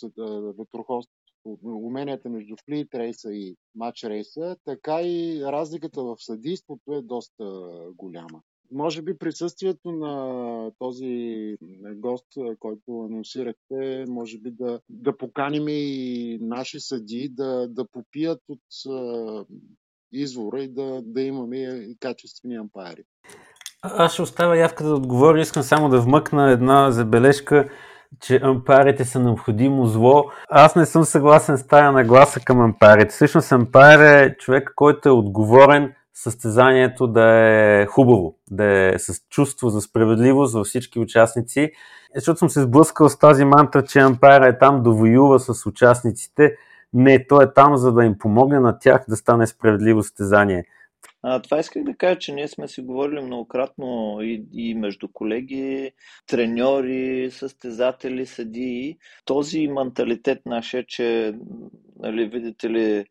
Speaker 1: уменията между флит рейса и матч рейса, така и разликата в съдийството е доста голяма. Може би присъствието на този гост, който анонсирахте, може би да, да поканим и наши съди да, да попият от извора и да, да имаме качествени ампари.
Speaker 4: Аз ще оставя явката да отговоря. Искам само да вмъкна една забележка, че ампарите са необходимо зло. Аз не съм съгласен с тая нагласа към ампарите. Всъщност ампар е човек, който е отговорен състезанието да е хубаво, да е с чувство за справедливост във всички участници. Защото съм се сблъскал с тази мантра, че ампайра е там да воюва с участниците. Не, той е там, за да им помогне на тях да стане справедливо състезание.
Speaker 3: А, това исках да кажа, че ние сме си говорили многократно и, и между колеги, треньори, състезатели, съдии. Този менталитет наш е, че, нали, видите ли,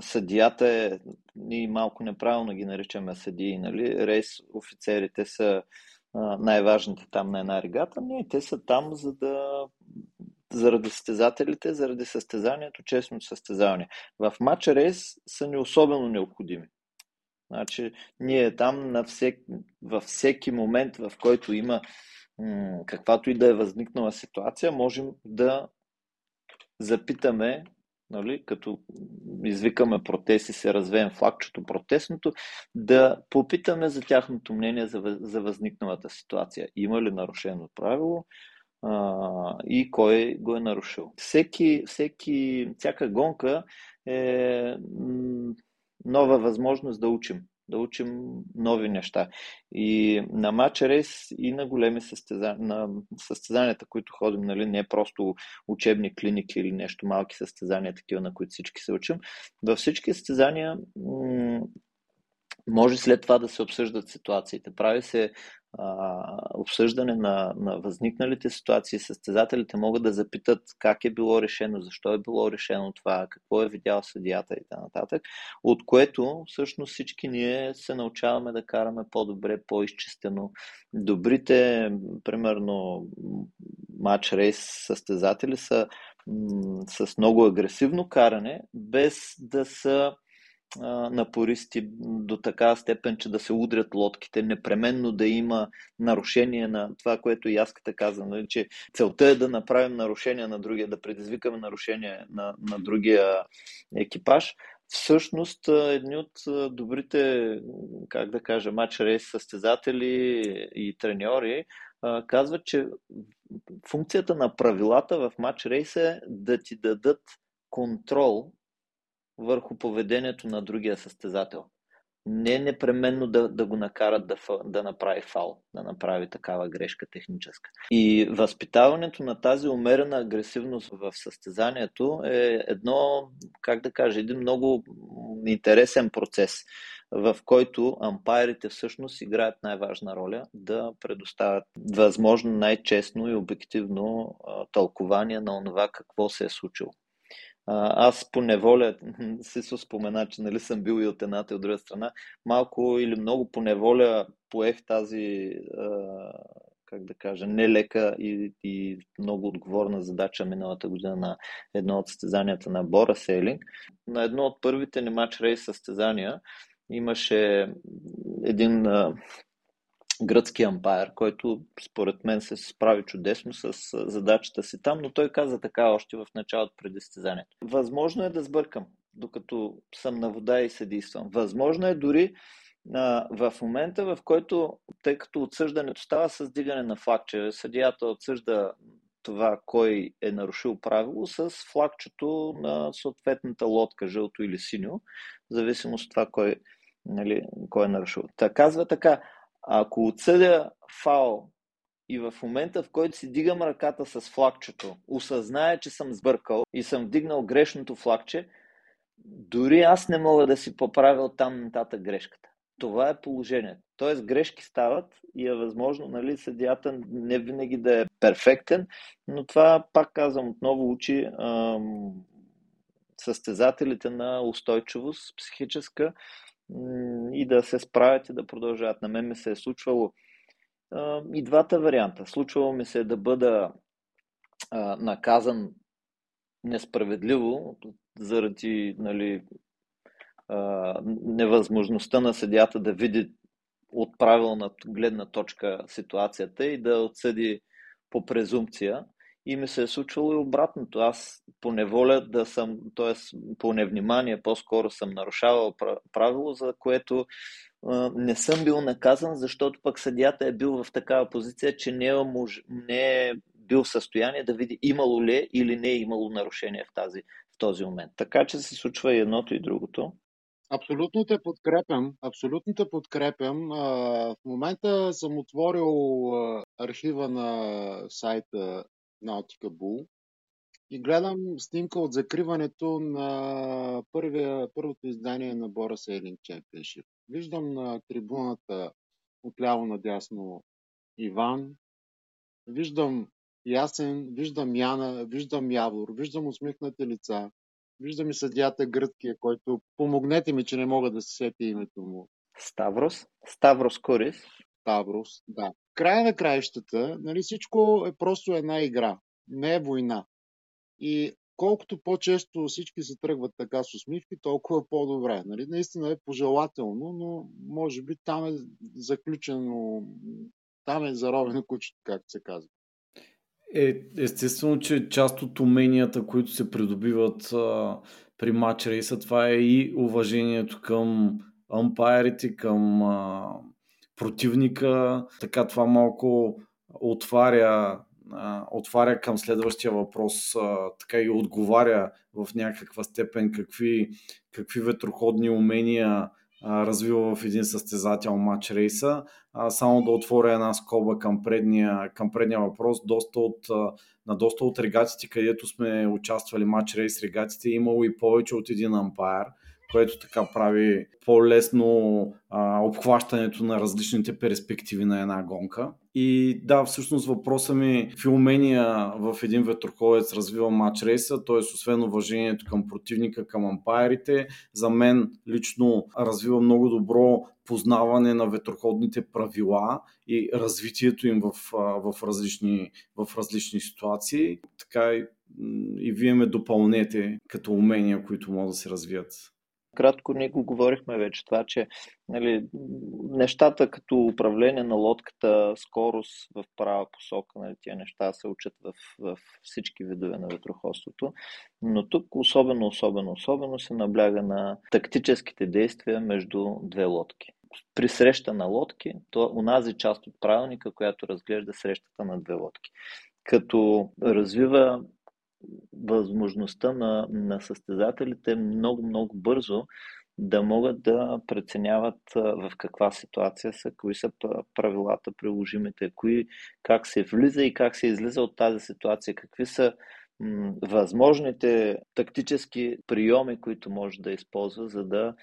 Speaker 3: съдията е, ние малко неправилно ги наричаме съдии, нали? Рейс офицерите са най-важните там на една регата. Не, те са там за да заради състезателите, заради състезанието, честно състезаване. В матч рейс са ни особено необходими. Значи, ние там на всек, във всеки момент, в който има м- каквато и да е възникнала ситуация, можем да запитаме нали, като извикаме протест и се развеем флагчето протестното, да попитаме за тяхното мнение за, за възникналата ситуация. Има ли нарушено правило и кой го е нарушил. Всеки, всеки, всяка гонка е нова възможност да учим да учим нови неща. И на матч рейс и на големи състезания, на състезанията, които ходим, нали, не е просто учебни клиники или нещо малки състезания, такива, на които всички се учим. Във всички състезания може след това да се обсъждат ситуациите. Прави се а, обсъждане на, на възникналите ситуации. Състезателите могат да запитат как е било решено, защо е било решено това, какво е видял съдията и т.н. От което всъщност всички ние се научаваме да караме по-добре, по-изчистено. Добрите, примерно, матч рейс състезатели са м- с много агресивно каране, без да са напористи до така степен, че да се удрят лодките, непременно да има нарушение на това, което и Яската каза, нали, че целта е да направим нарушение на другия, да предизвикаме нарушение на, на другия екипаж. Всъщност, едни от добрите, как да кажа, матч рейс състезатели и треньори казват, че функцията на правилата в матч рейс е да ти дадат контрол върху поведението на другия състезател. Не непременно да, да го накарат да, да направи фал, да направи такава грешка техническа. И възпитаването на тази умерена агресивност в състезанието е едно, как да кажа, един много интересен процес, в който ампайрите всъщност играят най-важна роля да предоставят възможно най-честно и обективно тълкование на това какво се е случило аз по неволя, се спомена, че нали, съм бил и от едната и от друга страна, малко или много по неволя поех тази, как да кажа, нелека и, и много отговорна задача миналата година на едно от състезанията на Бора Сейлинг. На едно от първите ни матч рейс състезания имаше един гръцки ампайр, който според мен се справи чудесно с задачата си там, но той каза така още в началото преди състезанието. Възможно е да сбъркам, докато съм на вода и съдействам. Възможно е дори а, в момента, в който, тъй като отсъждането става с дигане на флаг, че съдията отсъжда това кой е нарушил правило с флагчето на съответната лодка, жълто или синьо, в зависимост от това кой, нали, кой е нарушил. Та казва така, ако отсъдя фал и в момента, в който си дигам ръката с флагчето, осъзная, че съм сбъркал и съм вдигнал грешното флагче, дори аз не мога да си поправя там нататък грешката. Това е положението. Тоест грешки стават и е възможно нали, съдията не винаги да е перфектен, но това, пак казвам, отново учи ам, състезателите на устойчивост психическа и да се справят и да продължават. На мен ми се е случвало и двата варианта. Случвало ми се е да бъда наказан несправедливо заради нали, невъзможността на съдята да види от правилна гледна точка ситуацията и да отсъди по презумпция. И ми се е случвало и обратното. Аз по неволя да съм, т.е. по невнимание по-скоро съм нарушавал правило, за което не съм бил наказан, защото пък съдията е бил в такава позиция, че не е, мож, не е бил в състояние да види имало ли е или не е имало нарушение в, тази, в този момент. Така че се случва и едното и другото.
Speaker 1: Абсолютно те подкрепям. Абсолютно те подкрепям. В момента съм отворил архива на сайта Nautica Bull и гледам снимка от закриването на първия, първото издание на Бора Сейлинг Championship. Виждам на трибуната отляво надясно Иван, виждам Ясен, виждам Яна, виждам Явор, виждам усмихнати лица. Виждам и съдията Гръцкия, който помогнете ми, че не мога да се сети името му.
Speaker 3: Ставрос? Ставрос Корис?
Speaker 1: Ставрос, да. Края на краищата, нали, всичко е просто една игра. Не е война. И колкото по-често всички се тръгват така с усмивки, толкова по-добре. Нали? Наистина е пожелателно, но може би там е заключено, там е заровено кучето, както се казва.
Speaker 2: Е, естествено, че част от уменията, които се придобиват а, при матч рейса, това е и уважението към ампайрите, към а, противника. Така това малко отваря, отваря към следващия въпрос, така и отговаря в някаква степен какви, какви ветроходни умения развива в един състезател матч рейса. Само да отворя една скоба към предния, към предния въпрос. Доста от, на доста от регатите, където сме участвали матч рейс регатите, е имало и повече от един ампайр което така прави по-лесно а, обхващането на различните перспективи на една гонка. И да, всъщност въпросът ми какви умения в един ветроходец развива матч рейса, т.е. освен уважението към противника, към ампайрите, за мен лично развива много добро познаване на ветроходните правила и развитието им в, в, различни, в различни ситуации. Така и, и вие ме допълнете като умения, които могат да се развият.
Speaker 3: Кратко ние го говорихме вече това, че нали, нещата като управление на лодката, скорост в права посока, нали, тия неща се учат в, в всички видове на ветроходството, но тук особено, особено, особено се набляга на тактическите действия между две лодки. При среща на лодки, то унази част от правилника, която разглежда срещата на две лодки. Като развива възможността на, на състезателите много, много бързо да могат да преценяват в каква ситуация са, кои са правилата приложимите, кои, как се влиза и как се излиза от тази ситуация, какви са м, възможните тактически приеми, които може да използва, за да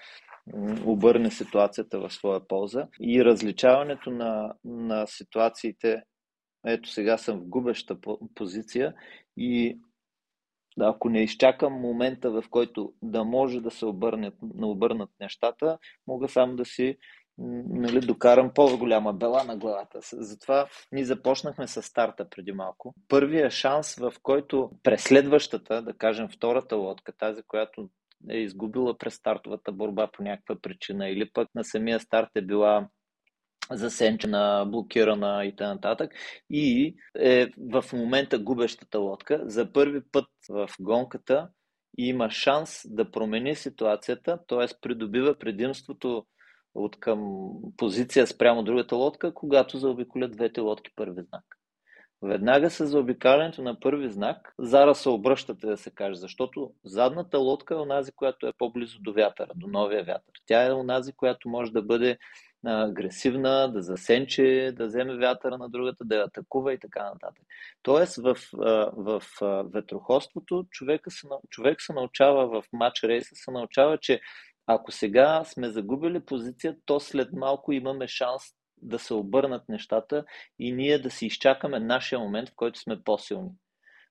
Speaker 3: обърне ситуацията в своя полза. И различаването на, на ситуациите, ето сега съм в губеща позиция и да, ако не изчакам момента, в който да може да се обърнат, обърнат нещата, мога само да си нали, докарам по-голяма бела на главата. Затова ние започнахме с старта преди малко. Първия шанс, в който преследващата, да кажем втората лодка, тази, която е изгубила през стартовата борба по някаква причина или пък на самия старт е била засенчена, блокирана и т.н. И е в момента губещата лодка. За първи път в гонката има шанс да промени ситуацията, т.е. придобива предимството от към позиция спрямо другата лодка, когато заобиколят двете лодки първи знак. Веднага с заобикалянето на първи знак, Зара се обръщате да се каже, защото задната лодка е онази, която е по-близо до вятъра, до новия вятър. Тя е онази, която може да бъде агресивна, да засенче, да вземе вятъра на другата, да я атакува и така нататък. Тоест в, в, ветроходството човека се, човек се научава в матч рейса, се научава, че ако сега сме загубили позиция, то след малко имаме шанс да се обърнат нещата и ние да си изчакаме нашия момент, в който сме по-силни,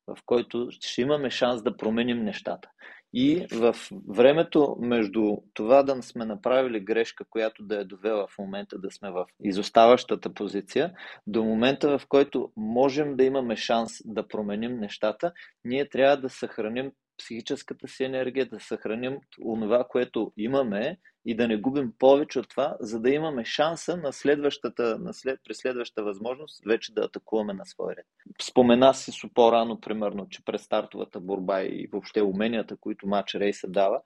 Speaker 3: в който ще имаме шанс да променим нещата. И в времето между това да сме направили грешка, която да е довела в момента да сме в изоставащата позиция, до момента в който можем да имаме шанс да променим нещата, ние трябва да съхраним психическата си енергия, да съхраним онова, което имаме и да не губим повече от това, за да имаме шанса на следващата, на след, при следващата възможност вече да атакуваме на свой ред. Спомена си с по-рано, примерно, че през стартовата борба и въобще уменията, които матч рейса дава,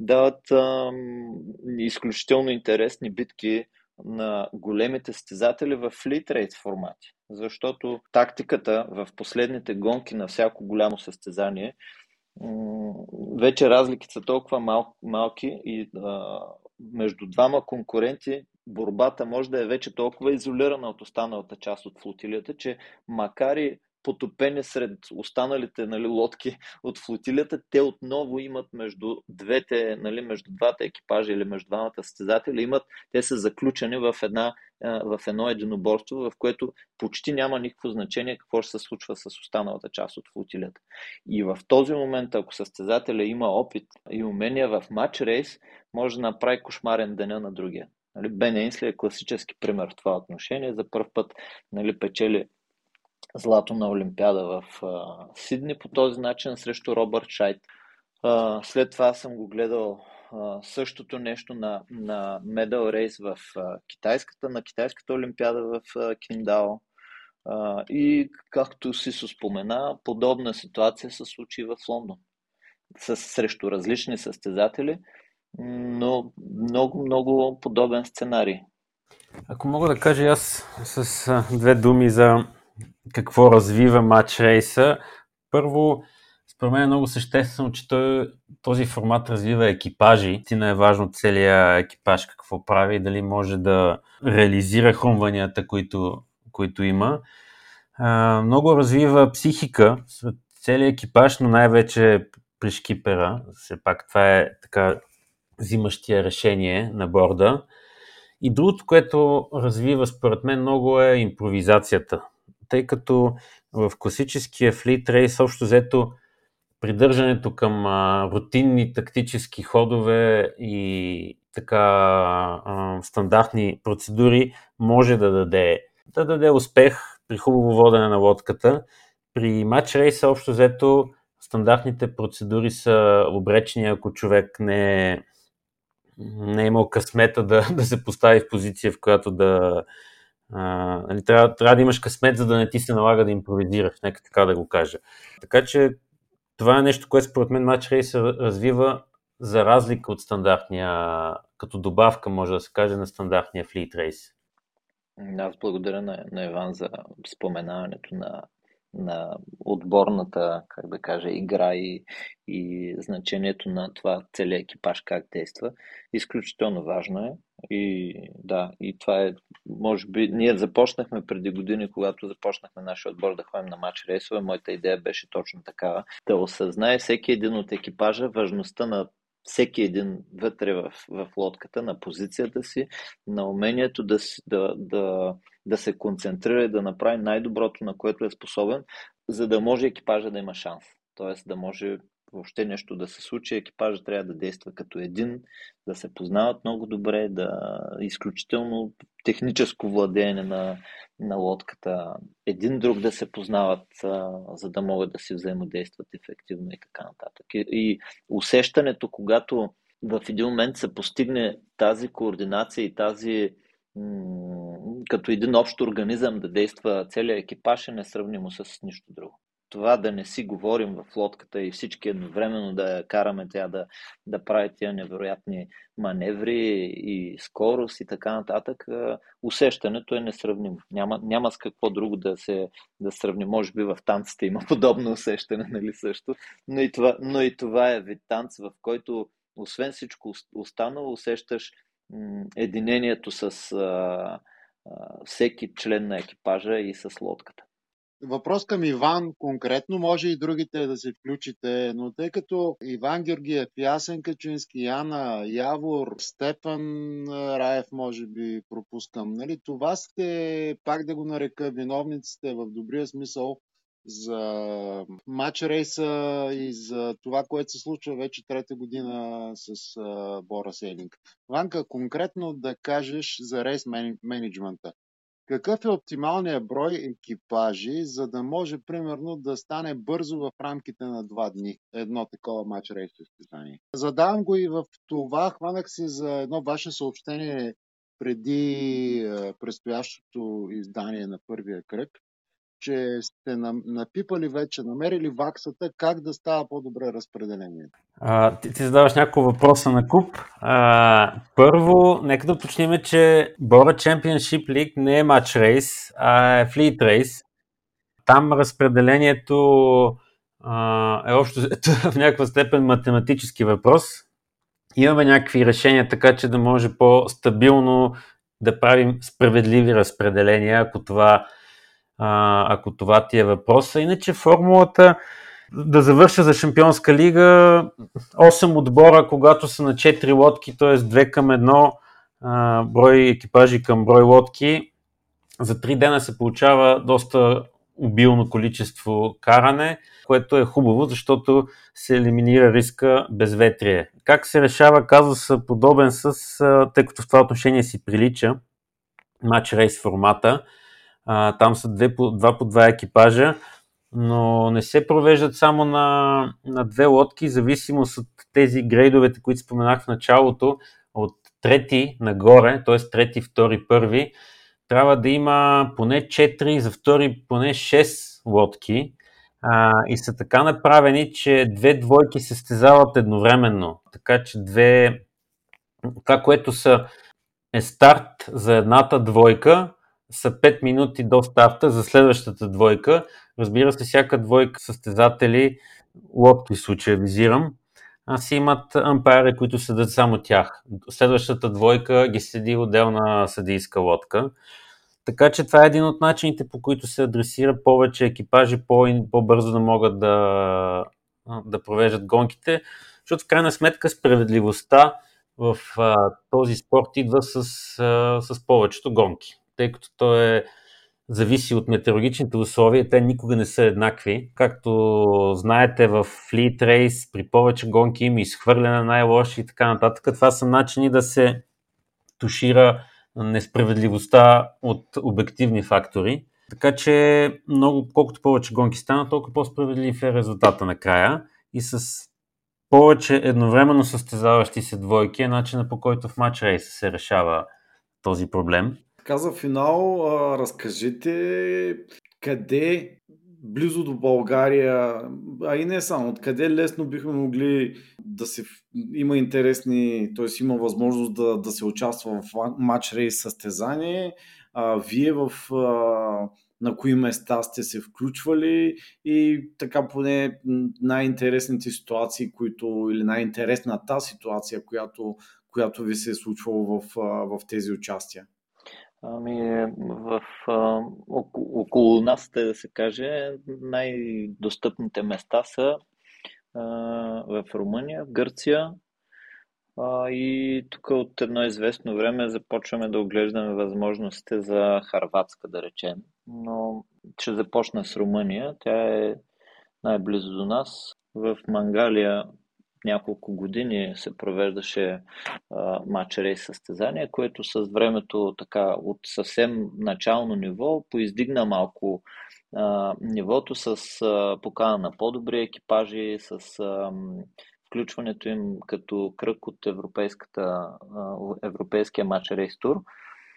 Speaker 3: дават ам, изключително интересни битки на големите стезатели в флит рейд формати. Защото тактиката в последните гонки на всяко голямо състезание вече разликите са толкова мал, малки и а, между двама конкуренти борбата може да е вече толкова изолирана от останалата част от флотилията, че макар и потопени сред останалите нали, лодки от флотилията, те отново имат между двете, нали, между двата екипажа или между двамата състезатели, имат, те са заключени в, една, в едно единоборство, в което почти няма никакво значение какво ще се случва с останалата част от флотилията. И в този момент, ако състезателя има опит и умения в матч рейс, може да направи кошмарен деня на другия. Нали, Бен Ейнсли е класически пример в това отношение. За първ път нали, печели злато на Олимпиада в а, Сидни по този начин срещу Робърт Шайт. А, след това съм го гледал а, същото нещо на, на Медал Рейс в а, китайската, на китайската Олимпиада в а, Киндао. А, и както си се спомена, подобна ситуация се случи в Лондон. С, срещу различни състезатели, но много, много подобен сценарий.
Speaker 4: Ако мога да кажа аз с две думи за какво развива матч рейса. Първо, според мен е много съществено, че той, този формат развива екипажи. Тина е важно целият екипаж какво прави и дали може да реализира хрумванията, които, които има. А, много развива психика сред целият екипаж, но най-вече при шкипера. Все пак това е така взимащия решение на борда. И другото, което развива според мен много е импровизацията тъй като в класическия флит рейс общо взето придържането към а, рутинни тактически ходове и така а, стандартни процедури може да даде, да даде успех при хубаво водене на лодката. При матч рейса общо взето стандартните процедури са обречени, ако човек не е, не е имал късмета да, да се постави в позиция, в която да, а, нали, трябва, трябва да имаш късмет, за да не ти се налага да импровизираш, нека така да го кажа. Така че това е нещо, което според мен Match Race развива за разлика от стандартния, като добавка, може да се каже, на стандартния Fleet Race.
Speaker 3: Аз благодаря на, на Иван за споменаването на на отборната, как да кажа, игра и, и значението на това целият екипаж как действа. Изключително важно е. И да, и това е, може би, ние започнахме преди години, когато започнахме нашия отбор да ходим на матч рейсове. Моята идея беше точно такава. Да осъзнае всеки един от екипажа важността на всеки един вътре в, в лодката, на позицията си, на умението да, да, да, да се концентрира и да направи най-доброто, на което е способен, за да може екипажа да има шанс. Тоест да може въобще нещо да се случи, екипажа трябва да действа като един, да се познават много добре, да изключително техническо владеене на, на лодката, един друг да се познават, а, за да могат да си взаимодействат ефективно и така нататък. И, и усещането, когато в един момент се постигне тази координация и тази като един общ организъм да действа целият екипаж е несравнимо с нищо друго това да не си говорим в лодката и всички едновременно да караме тя да, да прави тия невероятни маневри и скорост и така нататък, усещането е несравнимо. Няма, няма с какво друго да се да сравни. Може би в танците има подобно усещане, нали също, но и това, но и това е вид танц, в който освен всичко останало усещаш единението с а, а, всеки член на екипажа и с лодката.
Speaker 1: Въпрос към Иван конкретно, може и другите да се включите, но тъй като Иван Георгиев, Ясен Качински, Яна, Явор, Степан Раев, може би пропускам, нали? това сте, пак да го нарека, виновниците в добрия смисъл за матч рейса и за това, което се случва вече трета година с Бора Селинг. Ванка, конкретно да кажеш за рейс менеджмента. Какъв е оптималният брой екипажи, за да може, примерно, да стане бързо в рамките на два дни едно такова матч рейс състезание? Задавам го и в това. Хванах се за едно ваше съобщение преди предстоящото издание на първия кръг, че сте напипали вече, намерили ваксата, как да става по-добре разпределението?
Speaker 4: А, ти, ти задаваш няколко въпроса на куп. А, първо, нека да уточним, че Бора Championship League не е матч рейс, а е флит рейс. Там разпределението а, е общо в някаква степен математически въпрос. Имаме някакви решения, така че да може по-стабилно да правим справедливи разпределения, ако това ако това ти е въпроса. Иначе формулата да завърша за Шампионска лига 8 отбора, когато са на 4 лодки, т.е. 2 към 1 брой екипажи към брой лодки. За 3 дена се получава доста обилно количество каране, което е хубаво, защото се елиминира риска безветрие. Как се решава казус подобен с, тъй като в това отношение си прилича, матч рейс формата, а, там са две, два по два екипажа, но не се провеждат само на, на две лодки, зависимост от тези грейдовете, които споменах в началото, от трети нагоре, т.е. трети, втори, първи, трябва да има поне 4, за втори поне 6 лодки а, и са така направени, че две двойки се стезават едновременно. Така че две, това, което са е старт за едната двойка, са 5 минути до старта за следващата двойка. Разбира се, всяка двойка състезатели, лодки случая визирам, си имат ампайри, които седат само тях. Следващата двойка ги седи отделна съдийска лодка. Така че това е един от начините, по които се адресира повече екипажи по-бързо да могат да, да провеждат гонките, защото в крайна сметка справедливостта в а, този спорт идва с, а, с повечето гонки тъй като той е зависи от метеорологичните условия, те никога не са еднакви. Както знаете, в Fleet Race при повече гонки има изхвърляне на най-лоши и така нататък. Това са начини да се тушира несправедливостта от обективни фактори. Така че много, колкото повече гонки стана, толкова по-справедлив е резултата накрая. И с повече едновременно състезаващи се двойки е начина по който в матч рейса се решава този проблем.
Speaker 2: Така за финал, а, разкажете къде близо до България, а и не само, откъде лесно бихме могли да се има интересни, т.е. има възможност да, да се участва в матч рейс състезание. А, вие в а, на кои места сте се включвали и така поне най-интересните ситуации, които или най-интересната ситуация, която, която ви се е случвала в, в тези участия.
Speaker 3: Ами, в, а, около нас, те да се каже, най-достъпните места са а, в Румъния, в Гърция а, и тук от едно известно време започваме да оглеждаме възможностите за Харватска, да речем. Но ще започна с Румъния. Тя е най-близо до нас. В Мангалия няколко години се провеждаше матч рейс състезание, което с времето така от съвсем начално ниво поиздигна малко а, нивото с а, покана на по-добри екипажи, с а, включването им като кръг от европейската, европейския матч рейс тур.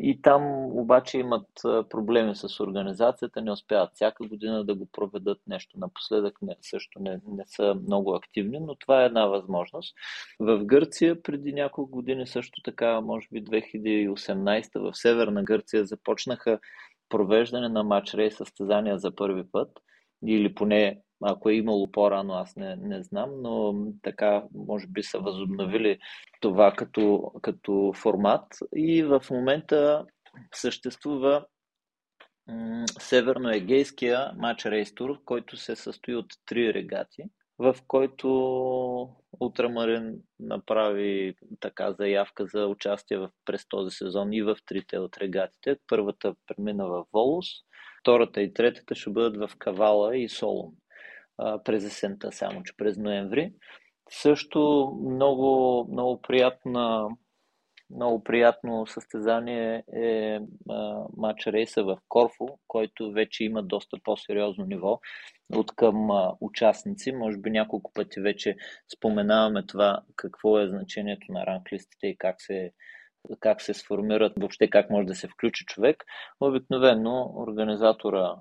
Speaker 3: И там обаче имат проблеми с организацията, не успяват всяка година да го проведат нещо. Напоследък не, също не, не са много активни, но това е една възможност. В Гърция преди няколко години също така, може би 2018 в Северна Гърция започнаха провеждане на матч рейс състезания за първи път или поне Ако е имало по-рано, аз не, не знам, но така може би са възобновили това като, като формат. И в момента съществува Северноегейския матч рейстур, който се състои от три регати, в който Утрамарин направи така заявка за участие в, през този сезон и в трите от регатите. Първата премина в Волос, втората и третата ще бъдат в Кавала и През есента, само че през ноември. Също много, много приятна много приятно състезание е матч рейса в Корфу, който вече има доста по-сериозно ниво от към а, участници. Може би няколко пъти вече споменаваме това какво е значението на ранглистите и как се, как се сформират, въобще как може да се включи човек. Обикновено организатора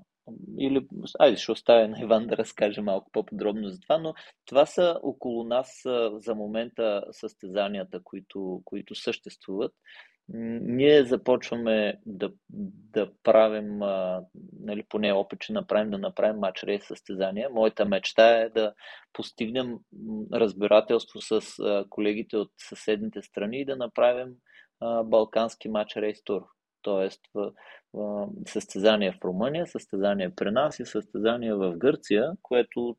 Speaker 3: или, айде, ще оставя на Иван да разкаже малко по-подробно за това, но това са около нас за момента състезанията, които, които съществуват. Ние започваме да, да правим, нали, поне опит, че направим да направим матч рейс състезания. Моята мечта е да постигнем разбирателство с колегите от съседните страни и да направим балкански матч рейс тур. Тоест, състезание в Румъния, състезание при нас и състезание в Гърция, което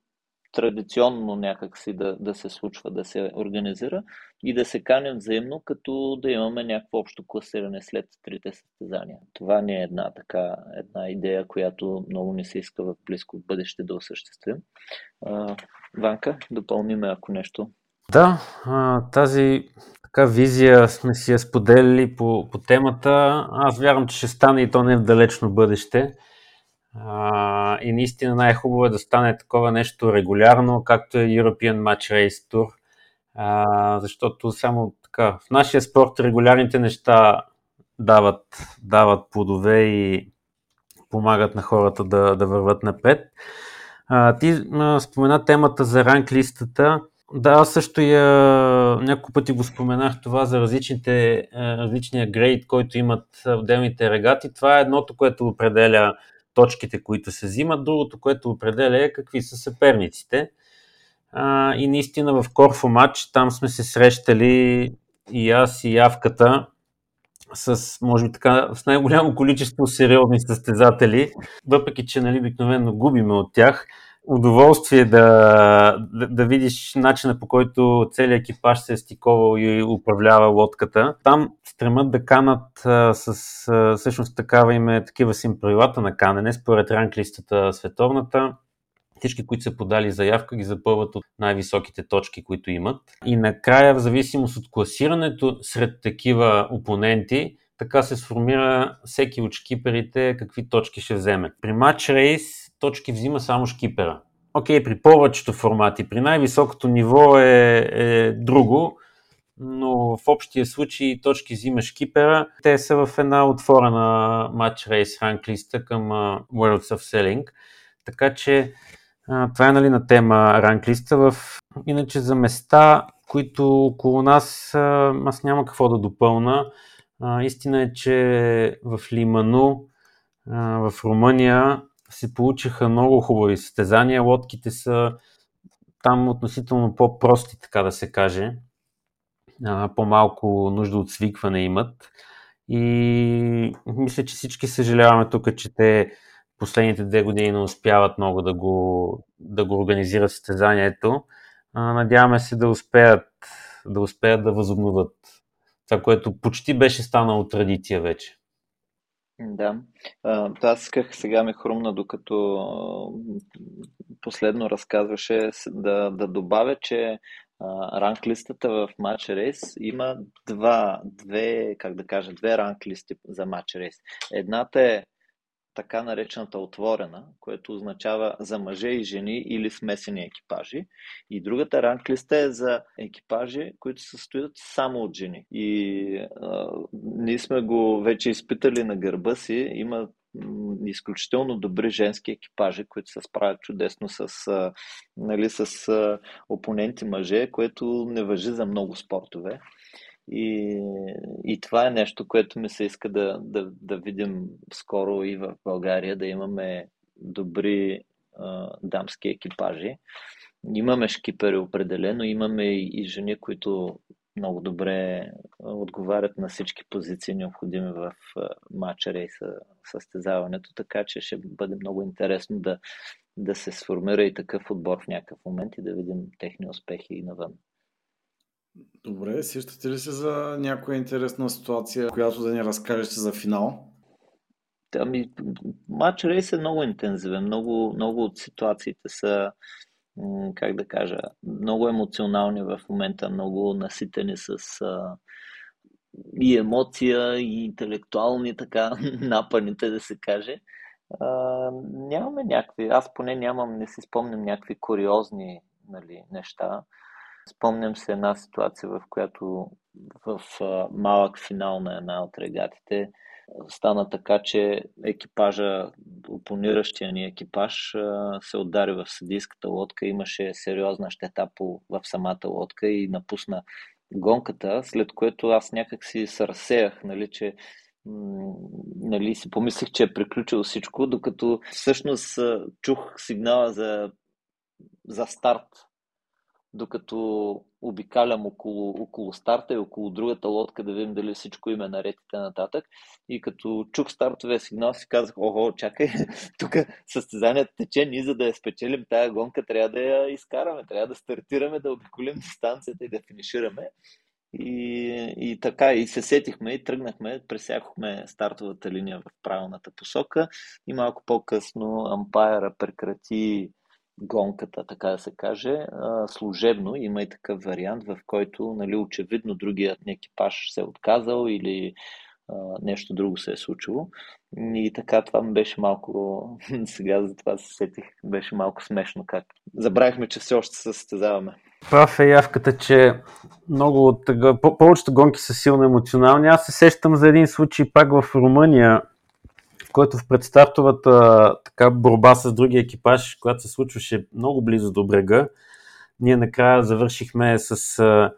Speaker 3: традиционно някакси да, да се случва, да се организира и да се канем взаимно, като да имаме някакво общо класиране след трите състезания. Това не е една така, една идея, която много не се иска в близко бъдеще да осъществим. А, Ванка, допълниме ако нещо.
Speaker 4: Да, тази така визия сме си я споделили по, по темата. Аз вярвам, че ще стане и то не в далечно бъдеще. И наистина най-хубаво е да стане такова нещо регулярно, както е European Match Race Tour. Защото само така, в нашия спорт регулярните неща дават, дават плодове и помагат на хората да, да върват напред. А, ти а, спомена темата за ранг листата. Да, аз също я няколко пъти го споменах това за различните, различния грейд, който имат отделните регати. Това е едното, което определя точките, които се взимат. Другото, което определя е какви са съперниците. А, и наистина в Корфо матч там сме се срещали и аз и Явката с, може би така, с най-голямо количество сериозни състезатели, въпреки че нали, обикновено губиме от тях удоволствие да, да, да видиш начина по който целият екипаж се е стиковал и управлява лодката. Там стремат да канат а, с а, всъщност такава им е, такива си им правилата на канене, според ранглистата световната. Всички, които са подали заявка, ги запълват от най-високите точки, които имат. И накрая, в зависимост от класирането сред такива опоненти, така се сформира всеки от шкиперите какви точки ще вземе. При матч рейс точки взима само шкипера. Окей, при повечето формати, при най-високото ниво е, е друго, но в общия случай точки взима шкипера. Те са в една отворена матч рейс ранглиста към Worlds of Selling. Така че това е нали, на тема ранглиста. В... Иначе за места, които около нас, аз няма какво да допълна. Uh, истина е, че в Лиману, uh, в Румъния, се получиха много хубави състезания. Лодките са там относително по-прости, така да се каже. По-малко нужда от свикване имат. И мисля, че всички съжаляваме тук, че те последните две години не успяват много да го, да го организират състезанието. Надяваме се да успеят да успеят да възобновят това, което почти беше станало традиция вече.
Speaker 3: Да. аз исках сега ме хрумна, докато последно разказваше, да, да добавя, че ранглистата в матч рейс има два, две, как да кажа, две ранглисти за матч рейс. Едната е така наречената отворена, което означава за мъже и жени или смесени екипажи. И другата ранглиста е за екипажи, които се състоят само от жени. И а, ние сме го вече изпитали на гърба си. Има изключително добри женски екипажи, които се справят чудесно с, а, нали, с а, опоненти мъже, което не въжи за много спортове. И, и това е нещо, което ми се иска да, да, да видим скоро и в България, да имаме добри а, дамски екипажи. Имаме шкипери определено, имаме и жени, които много добре отговарят на всички позиции необходими в матча рейса състезаването, така че ще бъде много интересно да, да се сформира и такъв отбор в някакъв момент и да видим техни успехи и навън.
Speaker 2: Добре, сещате ли се за някоя интересна ситуация, която да ни разкажете за финал?
Speaker 3: Ами, матч рейс е много интензивен. Много, много от ситуациите са, как да кажа, много емоционални в момента, много наситени с и емоция, и интелектуални така напаните, да се каже. А, нямаме някакви, аз поне нямам, не си спомням някакви куриозни нали, неща. Спомням се една ситуация, в която в малък финал на една от регатите стана така, че екипажа, опониращия ни екипаж, се удари в съдийската лодка. Имаше сериозна щета по, в самата лодка и напусна гонката, след което аз някак си се разсеях, нали, че нали, си помислих, че е приключило всичко, докато всъщност чух сигнала за, за старт докато обикалям около, около старта и около другата лодка да видим дали всичко им наред и нататък. И като чух стартовия сигнал си казах, ого, чакай, тук състезанието тече, ние за да я спечелим тая гонка трябва да я изкараме, трябва да стартираме, да обиколим дистанцията и да финишираме. И, и така, и се сетихме и тръгнахме, пресякохме стартовата линия в правилната посока и малко по-късно ампайера прекрати гонката, така да се каже, служебно. Има и такъв вариант, в който нали, очевидно другият екипаж се е отказал или нещо друго се е случило. И така това ми беше малко, сега за това се сетих, беше малко смешно как. Забравихме, че все още се състезаваме.
Speaker 4: Прав е явката, че много от повечето гонки са силно емоционални. Аз се сещам за един случай пак в Румъния, който в предстартовата така, борба с другия екипаж, която се случваше много близо до брега, ние накрая завършихме с а,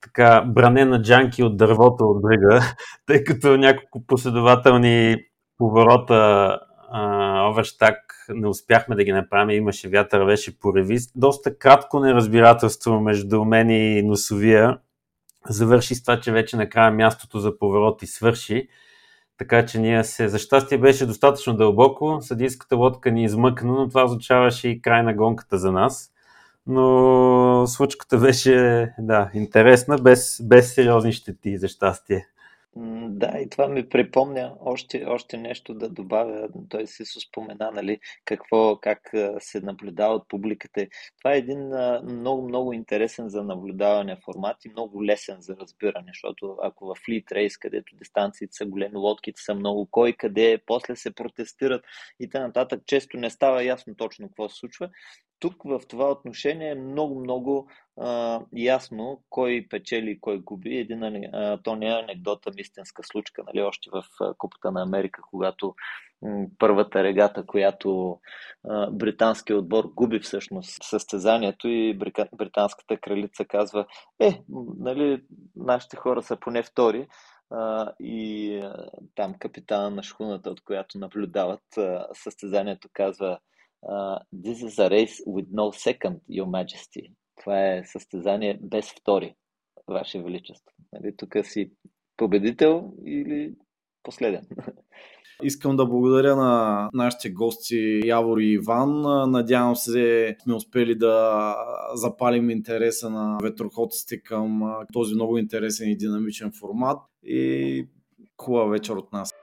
Speaker 4: така бране джанки от дървото от брега, тъй като няколко последователни поворота оверштак не успяхме да ги направим, имаше вятър, беше поревист. Доста кратко неразбирателство между мен и носовия. Завърши с това, че вече накрая мястото за поворот и свърши така че ние се, за щастие беше достатъчно дълбоко, съдийската лодка ни измъкна, но това означаваше и край на гонката за нас. Но случката беше, да, интересна, без, без сериозни щети, за щастие.
Speaker 3: Да, и това ми припомня още, още нещо да добавя. Той си спомена, нали, какво, как се наблюдава от публиката. Това е един много, много интересен за наблюдаване формат и много лесен за разбиране, защото ако в флит рейс, където дистанциите са големи, лодките са много, кой къде е, после се протестират и т.н. често не става ясно точно какво се случва тук в това отношение е много, много а, ясно кой печели и кой губи. Един, а, то не е анекдота, истинска случка, нали, още в Купата на Америка, когато първата регата, която а, британският отбор губи всъщност състезанието и британската кралица казва, е, нали, нашите хора са поне втори, Uh, и uh, там капитана на шхуната, от която наблюдават uh, състезанието, казва Uh, this is a race with no second, Your Majesty. Това е състезание без втори, Ваше Величество. Нали, тук си победител или последен.
Speaker 2: Искам да благодаря на нашите гости Явор и Иван. Надявам се сме успели да запалим интереса на ветроходците към този много интересен и динамичен формат и хубава вечер от нас.